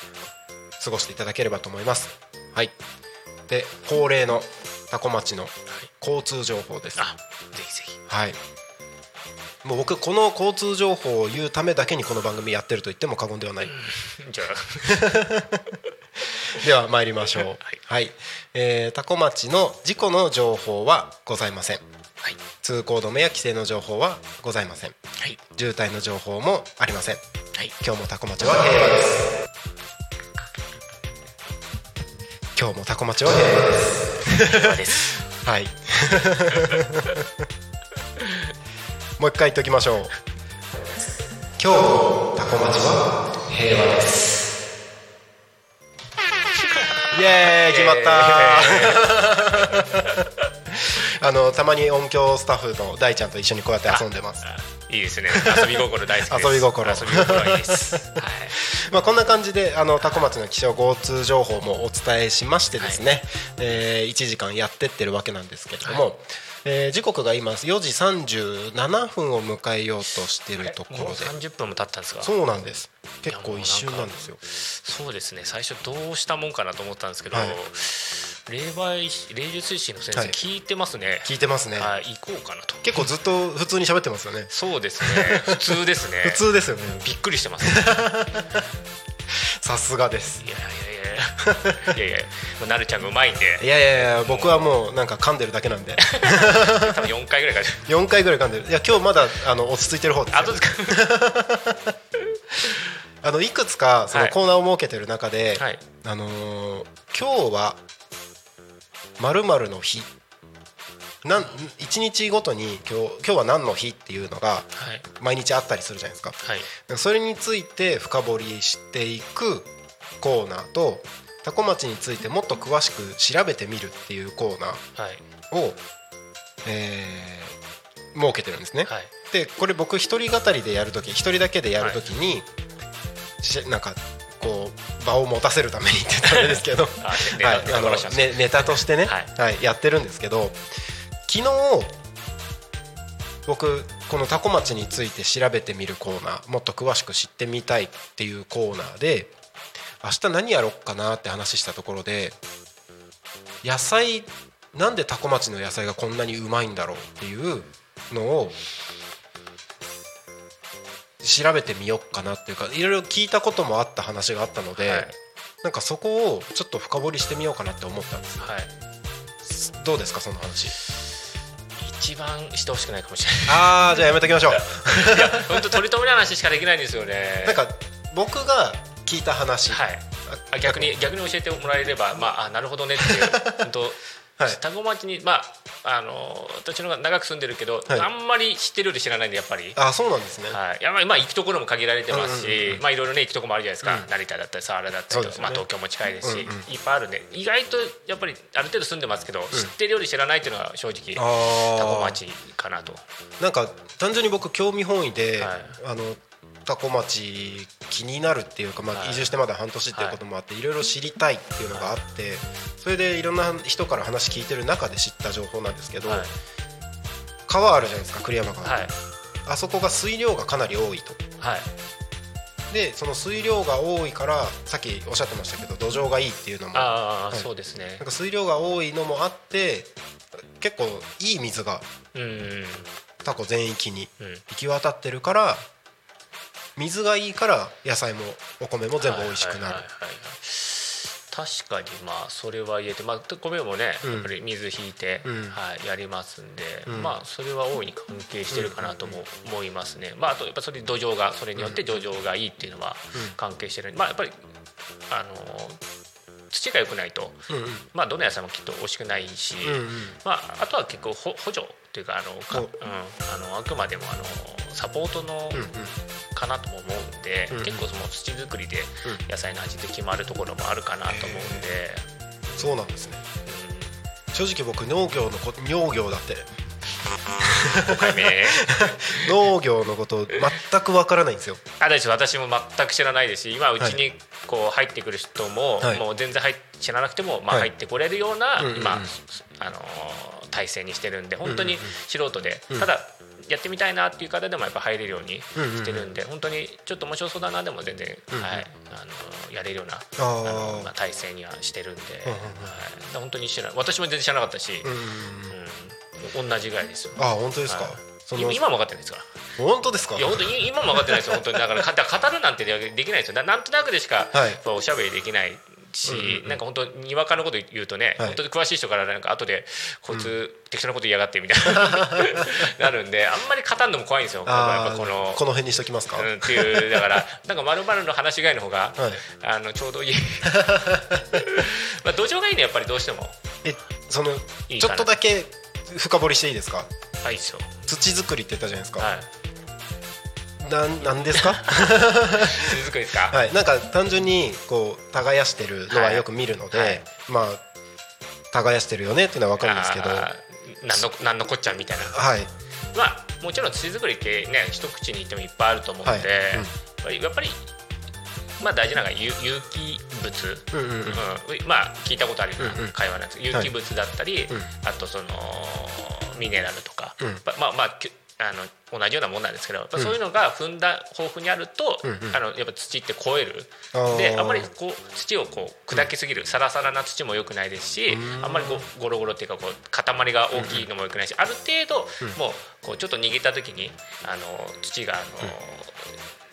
過ごしていただければと思います。はい。で恒例の多古町の交通情報です。あぜひぜひはい。もう僕この交通情報を言うためだけにこの番組やってると言っても過言ではない。じゃあ。では参りましょう。はい、えー、多古町の事故の情報はございません。はい。通行止めや規制の情報はございません。はい。渋滞の情報もありません。はい。今日もタコ町は平和です。今日もタコ町は平和です。平和です。はい もう一回言っておきましょう。今日もタコ町は平和です。イエーイ決まった。あのたまに音響スタッフの大ちゃんと一緒にこうやって遊んでます。いいですね。遊び心大好き遊び心。遊び心いいです。はい。まあ、こんな感じであの多古町の気象交通情報もお伝えしましてですね、え1時間やってってるわけなんですけれども、えー時刻が今4時37分を迎えようとしているとこもうろで30分も経ったんですか？そうなんです。結構一瞬なんですよ。そうですね。最初どうしたもんかなと思ったんですけど、はい。霊媒師霊術師の先生はい。聞いてますね、聞いてますね。はい、行こうかなと。結構ずっと普通に喋ってますよね。そうですね。普通ですね。普通ですよね。びっくりしてます。い さすがです。やいやいや いやいやなるちゃんがうまいんで。いやいやいや僕はもうなんか噛んでるだけなんで。多分4回ぐらいか4回ぐらい噛んでる。いや今日まだあの落ち着いてる方ですよ。あとですか。あのいくつかそのはい。コーナーを設けてる中で、はい。あのー今日はまるの日。なん一日ごとに今日今日は何の日っていうのがはい。毎日あったりするじゃないですか。はい。それについて深掘りしていくコーナーと多古町についてもっと詳しく調べてみるっていうコーナはい。ーを、えー設けてるんですね。はい。でこれ僕一人語りでやるとき一人だけでやるときに、しなんかこう場を持たせるためにって言ったらあれですけど。はいあのネネタとしてね、ははいやってるんですけど昨日僕この多古町について調べてみるコーナーもっと詳しく知ってみたいっていうコーナーで明日何やろっかなって話したところで野菜なんで多古町の野菜がこんなにうまいんだろうっていうのを調べてみようかなっていうかいろいろ聞いたこともあった話があったので、はい。なんかそこをちょっと深掘りしてみようかなって思ったんですはい。どうですかその話？一番してほしくないかもしれああじゃあやめときましょう。な いいや本当取り留めの話しかできないんですよね。なんか僕が聞いた話、はい。あ逆に逆に教えてもらえればまああなるほどねっていう 本当はい。多古町にまああの私の方が長く住んでるけど、はい。あんまり知ってるより知らないんでやっぱり。あそうなんですね、はい、やまあ行くところも限られてますし、うんうんうんまあいろいろね行くところもあるじゃないですか、うん。成田だったり佐原だったりね。まあ東京も近いですし、うんうんいっぱいあるんで意外とやっぱりある程度住んでますけど、知ってるより知らないっていうのが正直あー。多古町かなと。なんか単純に僕興味本位で、はい。あの多古町気になるっていうか、まあ、はい。移住してまだ半年っていうこともあって、い、ろいろ知りたいっていうのがあってそれでいろんな人から話聞いてる中で知った情報なんですけど、はい。川あるじゃないですか栗山川、はい。あそこが水量がかなり多いと。はい。でその水量が多いからさっきおっしゃってましたけど土壌がいいっていうのも。なああ、はい。そうですね。んか水量が多いのもあって結構いい水がうんうん。タコ全域にうん。行き渡ってるから水がいいから野菜もお米も全部美味しくなる。確かにまあそれは言えて、まあ、米もね、うん。やっぱり水引いて、うん。はい、やりますんで、うん。まあそれは大いに関係してるかなとも思いますね、まあ、あとやっぱそれ土壌がそれによって土壌がいいっていうのは関係してる、まあやっぱりあの土が良くないと、うんうん。まあどの野菜もきっと美味しくないし、うんうん。まああとは結構ほ補助っていうかあのか、おう。ん、あのあくまでもあのサポートの、かなとも思うんで、うん。うん結構その土作りで野菜の味って決まるところもあるかなと思うんで、そうなんですね。うん。正直僕農業のこ農業だって。5回目農業のこと全くわからないんですよ。あ私も全く知らないですし今うちにこう入ってくる人も、はい。もう全然入っ知らなくても、まあ、はい。入ってこれるような、うんうんうん。今、あのー体制にしてるんで本当に素人で、うん。ただやってみたいなっていう方でもやっぱ入れるようにしてるんで、本当にちょっと面白そうだなでも全然、うんうんはいあのーやれるようなああのーまあ、体制にはしてるんで、うんうんうん。はい、本当に知ら私も全然知らなかったし、うん同じぐらいですよ。あ本当ですか、今今も分かってないですから。本当ですか？いや本当に今も分かってないですよ本当に。だから語るなんてでできないですよ。ななんとなくでしか、はい。おしゃべりできないし、うんうんうん。なんか本当にわかのこと言うとね、はい。本当に詳しい人からなんか後でこいつ適当なこと言いやがってみたいな。なるんであんまり語るのも怖いんですよこのこの。辺にしときますか、うん、っていうだからなんかまるの話以外の方が、はい。あのちょうどいい。まあ土壌がいいねやっぱりどうしても。えそのちょっとだけ深掘りしていいですか？はいですよ土作りって言ったじゃないですか、はいなんなんですか？土作りですか、はい。なんか単純にこう耕してるのはよく見るので、はい。はいまあ耕してるよねっていうのは分かるんですけど。なんのなんのこっちゃみたいな。はい。まあもちろん土作りってね一口に言ってもいっぱいあると思うので、はい。うん。やっぱりまあ大事なのが有有機物、うんうんうん。うん。まあ聞いたことあるような会話なんです有機物だったり、うん。あとそのミネラルとか、うん。まあまあきあの同じようなもんなんですけどやっぱそういうのがふんだ豊富にあると、うんうん。あのやっぱ土って超える。であんまりこう土をこう砕きすぎる、サラサラな土も良くないですしうん。あんまりこうゴロゴロっていうかこう塊が大きいのも良くないし、ある程度、もうこうちょっと握った時にあの土があの、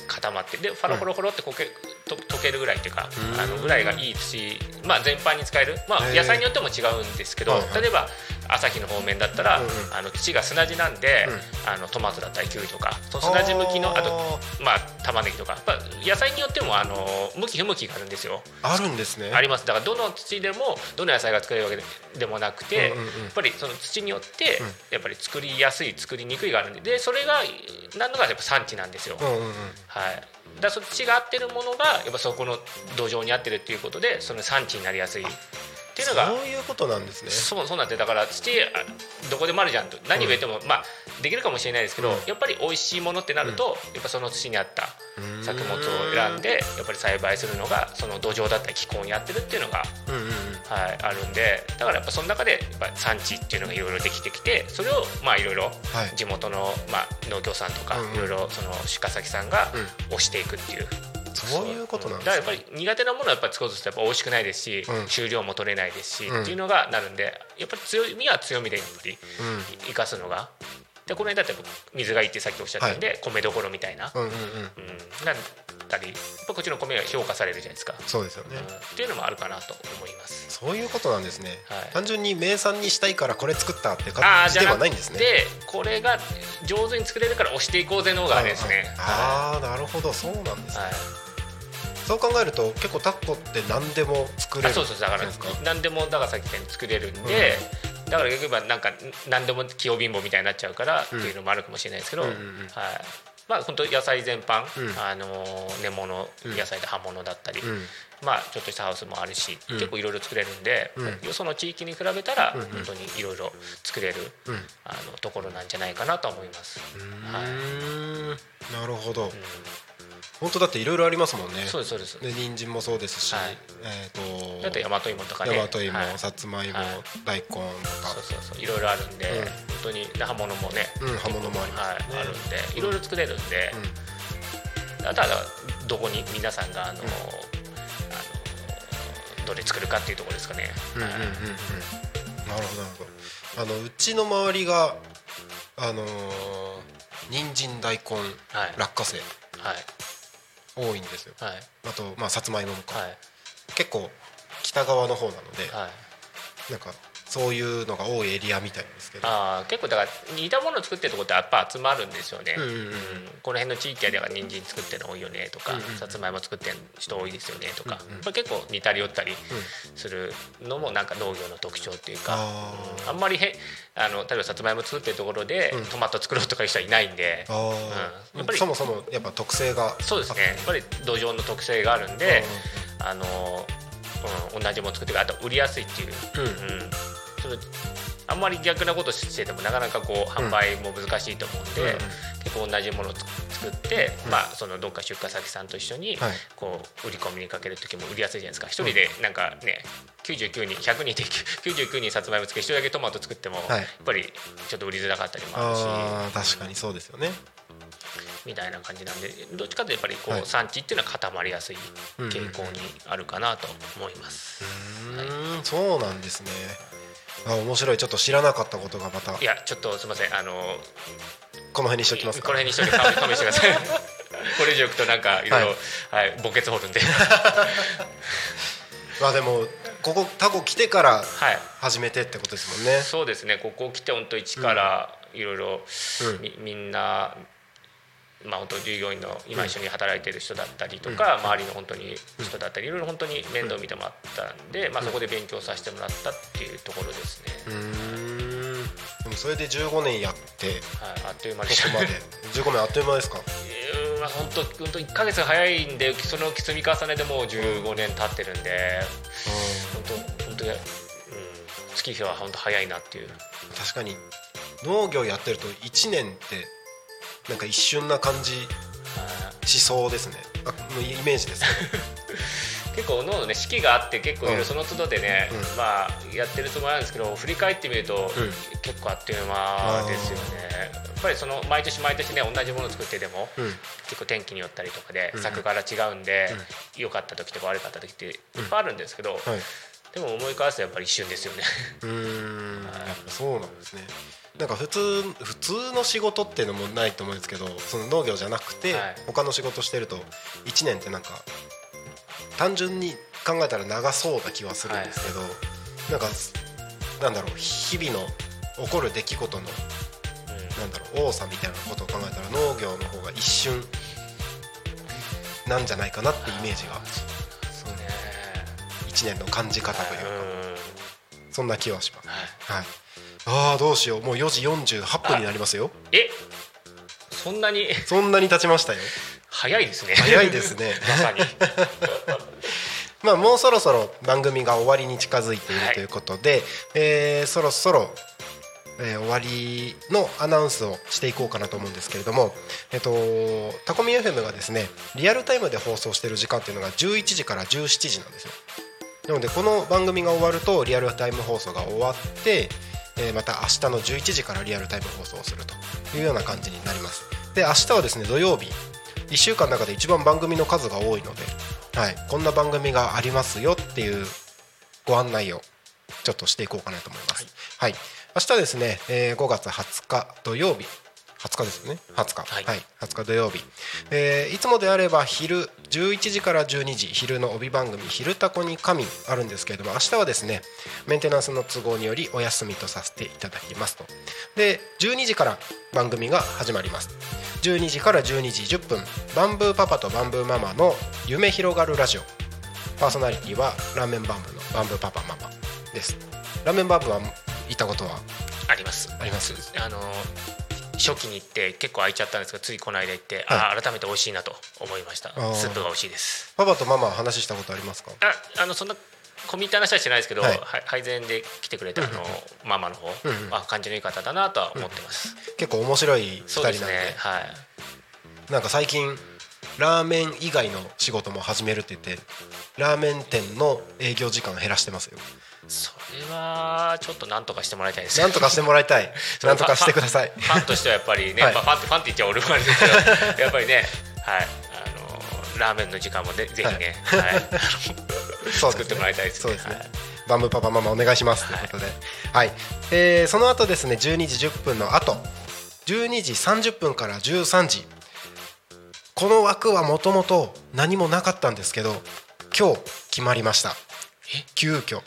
固まってでファロファロファロってこけと溶けるぐらいっていうかうん。あのぐらいがいい土、まあ、全般に使える、まあ、野菜によっても違うんですけど、例えば朝日の方面だったら、あの土が砂地なんで、あのトマトだったりキュウリとかその砂地向きのあとまあ玉ねぎとかやっぱ野菜によってもあの向き不向きがあるんですよ。あるんですね。あります。だからどの土でもどの野菜が作れるわけででもなくて、やっぱりその土によってやっぱり作りやすい作りにくいがあるんででそれがなんのがやっぱ産地なんですよ。はい、だそっちが合ってるものがやっぱそこの土壌に合ってるっていうことでその産地になりやすいっていうのがそういうことなんですね。そうそうなんでだから土あどこでもあるじゃんと。何植えても、まあできるかもしれないですけど、うん。やっぱり美味しいものってなると、やっぱその土に合ったうん。作物を選んでやっぱり栽培するのがその土壌だったり気候に合ってるっていうのが、うんうんうん。はい、あるんでだからやっぱその中でやっぱ産地っていうのがいろいろできてきてそれをまあいろいろはい。地元の、まあ、農協さんとかうんうん。いろいろその出荷先さんがうん。推していくっていう。そういうことなんだですね。からやっぱり苦手なものはやっぱり作ろうとするとやっぱ美味しくないですし、うん。収量も取れないですし、うん。っていうのがなるんでやっぱり強みは強みでやっぱりうん生かすのが。でこの間って水がいいってさっきおっしゃったんで、米どころみたいな、うんうんうん。うん、なったりやっぱこっちの米が評価されるじゃないですか、そうですよね。うん。っていうのもあるかなと思います。そういうことなんですね。はい。単純に名産にしたいからこれ作ったってあ感じではないんですね。でこれが上手に作れるから押していこうぜの方があれですね。はああなるほど。そうなんですね。いはいそう考えると結構タコって何でも作れるあそうそうだから何でもだからさっき言ったように作れるんで、だから逆に言えばなんか何でも器用貧乏みたいになっちゃうからっていうのもあるかもしれないですけど、うんうんうん。はい。まあ本当野菜全般、うん。あの根物野菜で葉物だったり、うん。まあちょっとしたハウスもあるし、うん。結構いろいろ作れるんで、うその地域に比べたらうんうん。本当にいろいろ作れる、うん。あのところなんじゃないかなと思います。はいなるほど。うん本当だっていろいろありますもんね。そうですそうです。で人参もそうですし、はい。えっ、だって大和芋とかね。大和芋、はい。さつまいも、はい。大根とか。そうそうそう。いろいろあるんで、うん。本当に葉物もね、うん葉物もあります。はいねあるんでいろいろ作れるんで、ただどこに皆さんがあの、あのどれ作るかっていうところですかね。うんうんうんうん。うんなるほどなるほど。あのうちの周りがあのー人参大根、はい。落花生。はい多いんですよ。はい。あとまあさつまいももか、はい。結構北側の方なので、はい。なんかそういうのが多いエリアみたいですけど。あー結構だから似たものを作ってるとこってやっぱ集まるんですよね、うんうんうん。この辺の地域では人参作ってるの多いよねとか、うんうんさつまいも作ってる人多いですよねとか、うんうんこれ結構似たり寄ったりするのもなんか農業の特徴っていうか、あー。あんまりへあの例えばさつまいも作ってるところでうん。トマト作ろうとかいう人はいないんで、うん。やっぱりそもそもやっぱ特性がそうですね。やっぱり土壌の特性があるんで、あのうん、同じもの作ってるあと売りやすいっていう、うんあんまり逆なことしててもなかなかこう販売も難しいと思うんで、うんうん。結構同じものをつ作って、うん。まあ、そのどっか出荷先さんと一緒にはい。こう売り込みにかける時も売りやすいじゃないですか。一人でなんかね99人100人で 99人さつまいも作って一人だけトマト作っても、はい。やっぱりちょっと売りづらかったりもあるし。確かにそうですよね。みたいな感じなんでどっちかというとやっぱりこう、はい。産地っていうのは固まりやすい傾向にあるかなと思います。うーんそうなんですねあ面白い。ちょっと知らなかったことがまた。いやちょっとすみません。あのこの辺にしときますか。この辺にしといて勘勘弁してください。これ以上いくとなんかいろい。ろはい墓穴掘るんで。まあでもここタコ来てからはい。始めてってことですもんね。そうですね。ここ来て本当一からいろいろみんなまあ本当従業員の今一緒に働いてる人だったりとか、周りの本当に人だったりいろいろ本当に面倒見てもらったんで、まあ、そこで勉強させてもらったっていうところですね、うーん。でもそれで15年やってはい、あっという間こでした。こまで。15年あっという間ですか？えーまあ本当本当1か月早いんでその積み重ねでもう15年経ってるんで本当本当に、うん、月日は本当早いなっていう。確かに農業やってると1年ってなんか一瞬な感じあしそうですね。あもうイメージです 結構脳のね四季があって結構その都度でね、うん。まあやってるつもりなんですけど振り返ってみると、うん。結構あっという間ですよね。やっぱりその毎年毎年ね同じものを作ってでも、うん。結構天気によったりとかでうん。作柄違うんで、良かった時とか悪かった時っていっぱいあるんですけど、はい。でも思い返すとやっぱり一瞬ですよね。うーん。そうなんですねなんか普通普通の仕事っていうのもないと思うんですけどその農業じゃなくて、はい。他の仕事してると1年ってなんか単純に考えたら長そうな気はするんですけど、なんかなんだろう日々の起こる出来事のうん。なんだろう多さみたいなことを考えたら農業の方が一瞬なんじゃないかなってイメージがそうね。1年の感じ方というかうん。そんな気はします。はい。はい、ああどうしよう。もう4時48分になりますよ。え？そんなに？そんなに経ちましたよ。早いですね。早いですね。まさに。まあもうそろそろ番組が終わりに近づいているはいということで、えーそろそろ、えー終わりのアナウンスをしていこうかなと思うんですけれども、えっとタコミ FM がですねリアルタイムで放送している時間っていうのが11時から17時なんですよ。なのでこの番組が終わるとリアルタイム放送が終わって、えーまた明日の11時からリアルタイム放送をするというような感じになります。で明日はですね土曜日。1週間の中で一番番組の数が多いので、はい、こんな番組がありますよっていうご案内をちょっとしていこうかなと思います。はい、明日ですね、えー5月20日土曜日。20日ですよね。20日。はい。はい、20日土曜日、えーいつもであれば昼11時から12時昼の帯番組「昼タコに神」あるんですけれども明日はですねメンテナンスの都合によりお休みとさせていただきますと。で12時から番組が始まります。12時から12時10分バンブーパパとバンブーママの夢広がるラジオ。パーソナリティはラーメンバンブーのバンブーパパママです。ラーメンバンブーは行ったことは？あります。あります？あの初期に行って結構空いちゃったんですがついこの間行って、はあー改めて美味しいなと思いました。ー。スープが美味しいです。パパとママは話したことありますか？ああのそんな込み入った話はしてないですけど、ははいい配膳で来てくれたあのママの方、うんうん。あ感じのいい方だなとは思ってます、結構面白い2人なんで。そうですねはい。なんか最近ラーメン以外の仕事も始めるって言ってラーメン店の営業時間減らしてますよそれはちょっとなんとかしてもらいたいです。なんとかしてもらいたい。なんとかしてください。ファンとしてはやっぱりね、はい。まあ、ファンってファンって言っちゃ俺もあれですけど やっぱりねはい。あのラーメンの時間もでぜひ ね、作ってもらいたいですね。そうですね、はいバンブーパパママお願いしますということで、はい。えーその後ですね12時10分の後。12時30分から13時。この枠はもともと何もなかったんですけど今日決まりました。急遽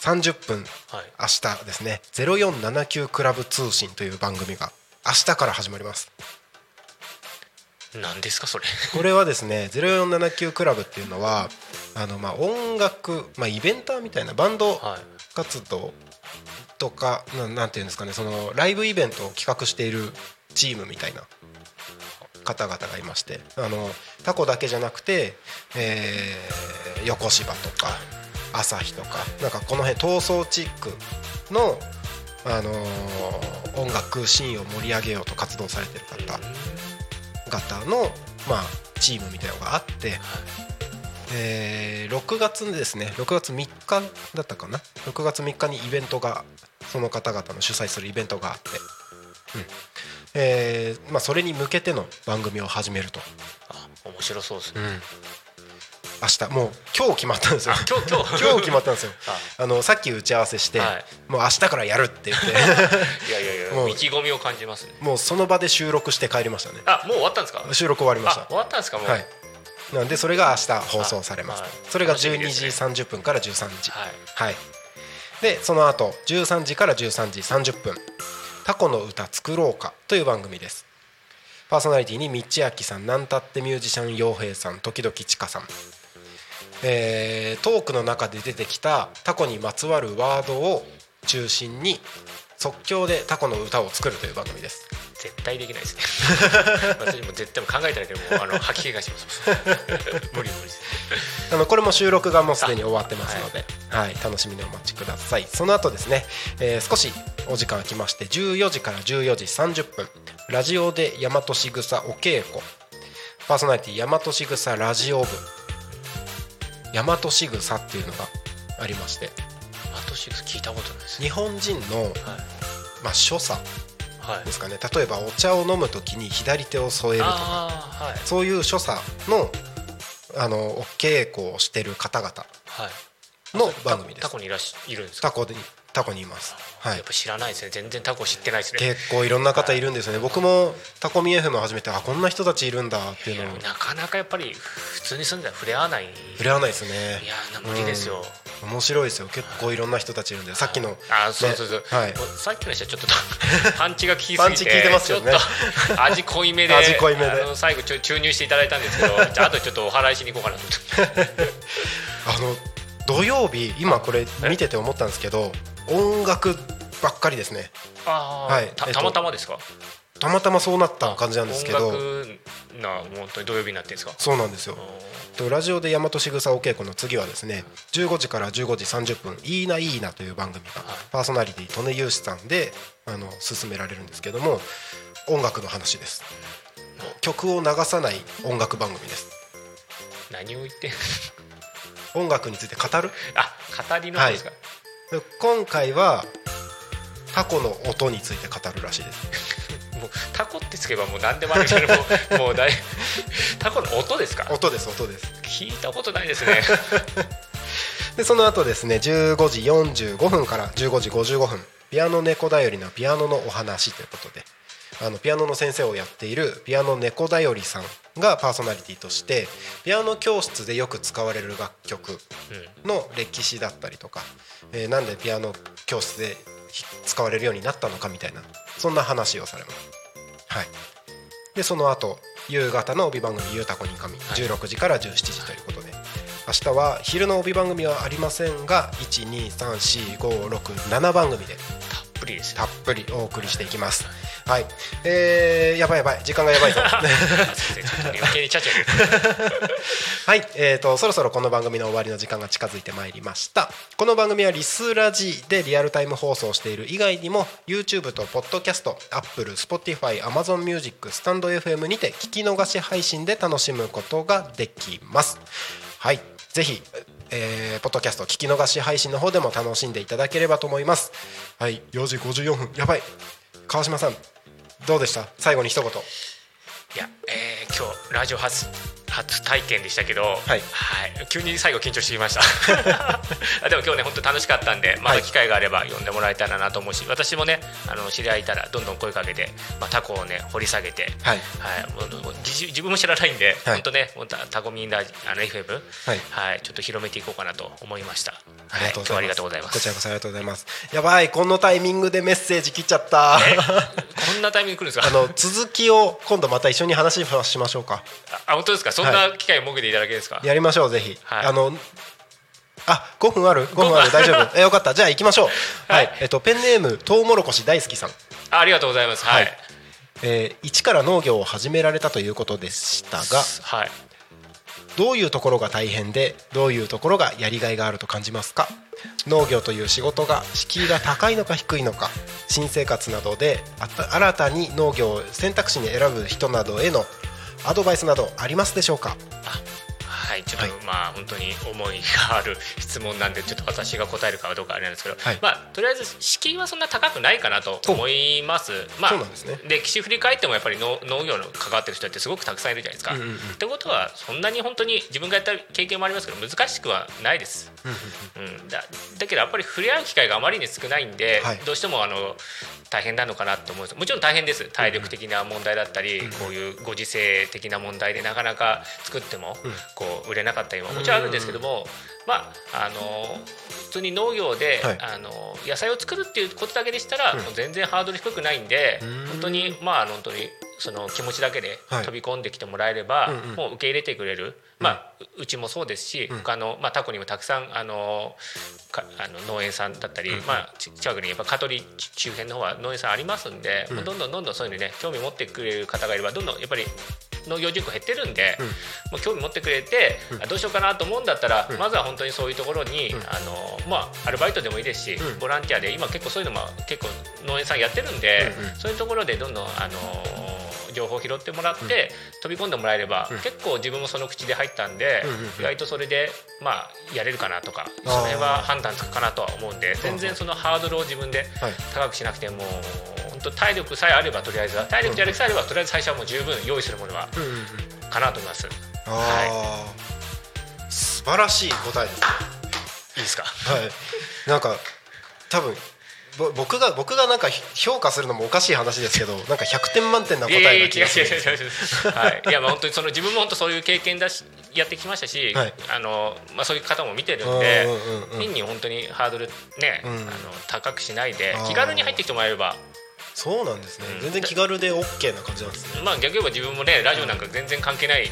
30分はい。明日ですね。0479クラブ通信という番組が明日から始まります。何ですかそれ。これはですね0479クラブっていうのはあのまあ音楽、まあ、イベンターみたいなバンドはい活動とかななんていうんですかねそのライブイベントを企画しているチームみたいな方々がいましてあのタコだけじゃなくて、えー横芝とか朝日とかなんかこの辺闘争チックの、あのー音楽シーンを盛り上げようと活動されてる方方の、まあ、チームみたいなのがあって、えー6月にですね6月3日だったかな？6月3日にイベントがその方々の主催するイベントがあって、うん。えーまあ、それに向けての番組を始めると、あ面白そうですね明日。もう今日決まったんですよ。あ今日今日。今日決まったんですよ。あ。のさっき打ち合わせして、はい。もう明日からやるって言って。いやいやいやもう意気込みを感じますね。もうその場で収録して帰りましたね。あもう終わったんですか？収録終わりました。あ終わったんですかはい。なんでそれが明日放送されます、はい。それが楽しみ12時ですね30分から13時。はいはい。でその後13時から13時30分「タコの歌作ろうか」という番組です。パーソナリティに道明さんなんたってミュージシャン陽平さん時々ちかさんえートークの中で出てきたタコにまつわるワードを中心に即興でタコの歌を作るという番組です。絶対できないですね。私も絶対もう考えただけでもうあの吐き気がします。無理無理です。あのこれも収録がもうすでに終わってますので、はい。楽しみにお待ちください。その後ですね、えー少しお時間空きまして14時から14時30分ラジオで大和しぐさお稽古。パーソナリティ大和しぐさラジオ部大和しぐさっていうのがありまして私聞いたことないです。日本人の、はい。まあ、所作はい。ですかね。例えばお茶を飲む時に左手を添えるとかはい。そういう所作のあのお稽古をしてる方々はい。の番組です。タコにいらっしいるんですか？タコにタコにいます。はい。やっ。ぱ知らないですね。全然タコ知ってないですね。結構いろんな方いるんですよね。僕もタコミ FM を始めてあこんな人たちいるんだっていうのをなかなかやっぱり普通に住んだら触れ合わない。い触れ合わないですね。やな無理ですよ、面白いですよ。結構いろんな人たちいるんで、さっきの。あそうそうそう、はい。さっきの人はちょっと パンチが効きすぎてパンチ効いてますよね。ちょっと味濃いめで味濃いめで。最後ちょ注入していただいたんですけど じゃああとちょっとお祓いしに行こうかなと。あの土曜日今これ見てて思ったんですけど、音楽ばっかりですね。はい。えっとたたまたまですか？たまたまそうなった感じなんですけど、音楽な本当に土曜日になってるんですか？そうなんですよ。とラジオで大和しぐさお稽古の次はですね15時から15時30分「いいないいな」という番組がパーソナリティ利根雄志さんであの進められるんですけども音楽の話です。曲を流さない音楽番組です。何を言って 音楽について語る？あ語りの方ですか、で今回はタコの音について語るらしいです。もうタコってつけばもう何でもあるけどもうもうだいタコの音ですか？音です音です。聞いたことないですね。でその後ですね15時45分から15時55分ピアノ猫だよりのピアノのお話ということであのピアノの先生をやっているピアノ猫だよりさんがパーソナリティとしてピアノ教室でよく使われる楽曲の歴史だったりとか、えーなんでピアノ教室でひ使われるようになったのかみたいなそんな話をされます。はい、でその後夕方の帯番組「ゆうたこに神」16時から17時ということで明日は昼の帯番組はありませんが1234567番組でたっぷりですよ。たっぷりお送りしていきますはい。えー、やばいやばい。時間がやばいぞ。はい、えー、とそろそろこの番組の終わりの時間が近づいてまいりました。この番組はリスラジでリアルタイム放送している以外にも YouTube と Podcast、Apple、Spotify、Amazon Music、スタンド FM にて聞き逃し配信で楽しむことができます。はい。ぜひえーポッドキャスト聞き逃し配信の方でも楽しんでいただければと思います。はい。4時54分。やばい。川島さんどうでした？最後に一言。いや、えー、今日ラジオ初。初体験でしたけど、はい。急に最後緊張してきました。あでも今日ね本当楽しかったんでまた機会があれば呼んでもらえたらなと思うし、私もねあの知り合いいたらどんどん声かけて、まあ、タコをね掘り下げて、はい。はい、自自分も知らないんで、はい。本当ね本当タコミンラジあの FM はい。はい、ちょっと広めていこうかなと思いました。はい。今日はありがとうございます。こちらこそありがとうございます。やばいこのタイミングでメッセージ切っちゃった。え こんなタイミング来るんですか？あの続きを今度また一緒に話しましょうか。あ本当ですか？そんな機会を設けていただけですか？やりましょうぜひ、はい。あのあ5分ある？5分？ある。大丈夫？えよかった。じゃあ行きましょう。はい、えっとペンネームトウモロコシ大好きさん。あありがとうございます。はい。はい。えー一から農業を始められたということでしたがはい。どういうところが大変でどういうところがやりがいがあると感じますか？農業という仕事が敷居が高いのか低いのか新生活などで新たに農業を選択肢に選ぶ人などへのアドバイスなどありますでしょうか？はい、ちょっと、はい。まあ本当に思いがある質問なんでちょっと私が答えるかどうかあれなんですけど、はい。まあとりあえず敷居はそんな高くないかなと思います。まあそうなんですね。歴史振り返ってもやっぱり農農業の関わってる人ってすごくたくさんいるじゃないですか。うんうんうん。ってことはそんなに本当に自分がやった経験もありますけど難しくはないです。うん、だだけどやっぱり触れ合う機会があまりに少ないんで、はい。どうしてもあの大変なのかなと思うんです。もちろん大変です。体力的な問題だったり、こういうご時世的な問題でなかなか作っても、こう売れなかったりももちろんあるんですけども、まああの普通に農業で、はい。あの野菜を作るっていうことだけでしたら、もう全然ハードル低くないんで、本当にまあ本当にその気持ちだけではい。飛び込んできてもらえれば、うんうん。もう受け入れてくれる、まあううちもそうですし、他のまあタコにもたくさんあのかあの農園さんだったり、まあち近くにやっぱ香取周辺の方は農園さんありますんで、もうどんどんどんどんそういうのにね興味持ってくれる方がいればどんどんやっぱり農業人口減ってるんで、もう興味持ってくれて、あどうしようかなと思うんだったら、まずは本当にそういうところに、あのまあアルバイトでもいいですし、ボランティアで今結構そういうのも結構農園さんやってるんで、そういうところでどんどんあの情報を拾ってもらって、飛び込んでもらえれば、結構自分もその口で入ったんで、意外とそれでまあやれるかなとかその辺は判断つくかなとは思うんで全然そのハードルを自分ではい。高くしなくても本当体力さえあればとりあえずは体力とやる気さえあればとりあえず最初はもう十分用意するものはかなと思います。い。あー、素晴らしい答えです。ねいですか？はい。なんか多分ぼ僕が僕がなんか評価するのもおかしい話ですけどなんか100点満点な答えな気がする違うはいいやまあ本当にその自分も本当そういう経験だしやってきましたし、はいあのまあそういう方も見てるんでうんうん変に本当にハードルね、んあの高くしないで気軽に入ってきてもらえればそうなんですね、うん。全然気軽で OK な感じなんですね。まあ逆に言えば自分もねラジオなんか全然関係ない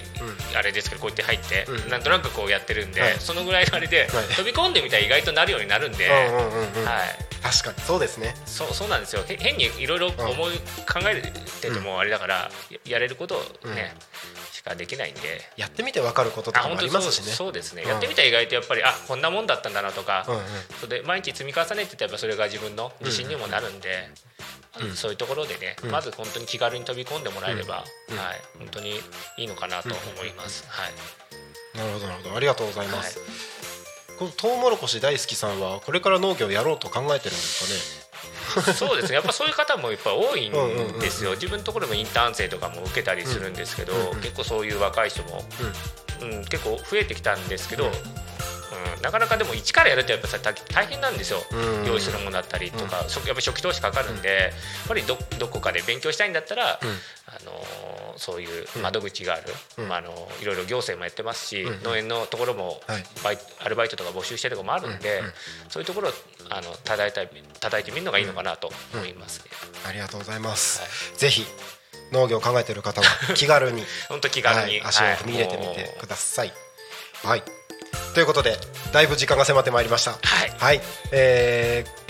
あれですけどこうやって入って、うん。なんとなくこうやってるんで、はい。そのぐらいのあれで、はい。飛び込んでみたら意外となるようになるんで、うんうんうんうん。はい確かにそうですね。そうそうなんですよ。へ変にいろいろ思い、考えててもあれだからややれることをね、しかできないんで。やってみて分かることとかもありますしね。そうです。ね、うん。やってみたら意外とやっぱりあこんなもんだったんだなとか、うんうん。それで毎日積み重ねててやっぱそれが自分の自信にもなるんで、そういうところでね、まず本当に気軽に飛び込んでもらえれば、はい、本当にいいのかなと思います。はい。なるほどなるほど。ありがとうございます、はい。このトウモロコシ大好きさんはこれから農業やろうと考えてるんですそうですね。やっぱそういう方もいっぱい多いんうんうんうんですよ。自分のところもインターン生とかも受けたりするんですけど、うんうん結構そういう若い人も、うん。結構増えてきたんですけど、うん。なかなかでも一からやるとやっぱさ大大変なんですよ、うん。用意するものだったりとか、そやっぱ初期投資かかるんで、やっぱりどどこかで勉強したいんだったら、あのーそういう窓口がある、まあ、あのいろいろ行政もやってますし、農園のところもはい。バイアルバイトとか募集してるところもあるんで、そういうところをあの叩いた叩いてみるのがいいのかなと思いますね。ありがとうございます、はぜひ農業を考えている方は気軽に。本当気軽に、はい、足をはい踏み入れてみてください。はい、ということでだいぶ時間が迫ってまいりました。はい。えー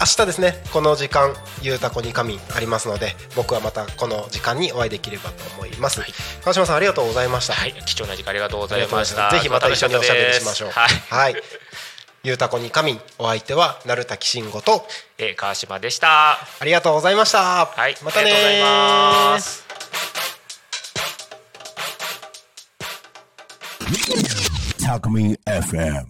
明日ですねこの時間ゆうたこに神ありますので僕はまたこの時間にお会いできればと思います、はい。川島さんありがとうございました、はい、貴重な時間ありがとうございました。ぜひまた一緒におしゃべりしましょう。はい、はい、ゆうたこに神お相手は鳴滝慎吾とえー川島でした。ありがとうございました。はい、またねありがとうございます。Alchemy FM.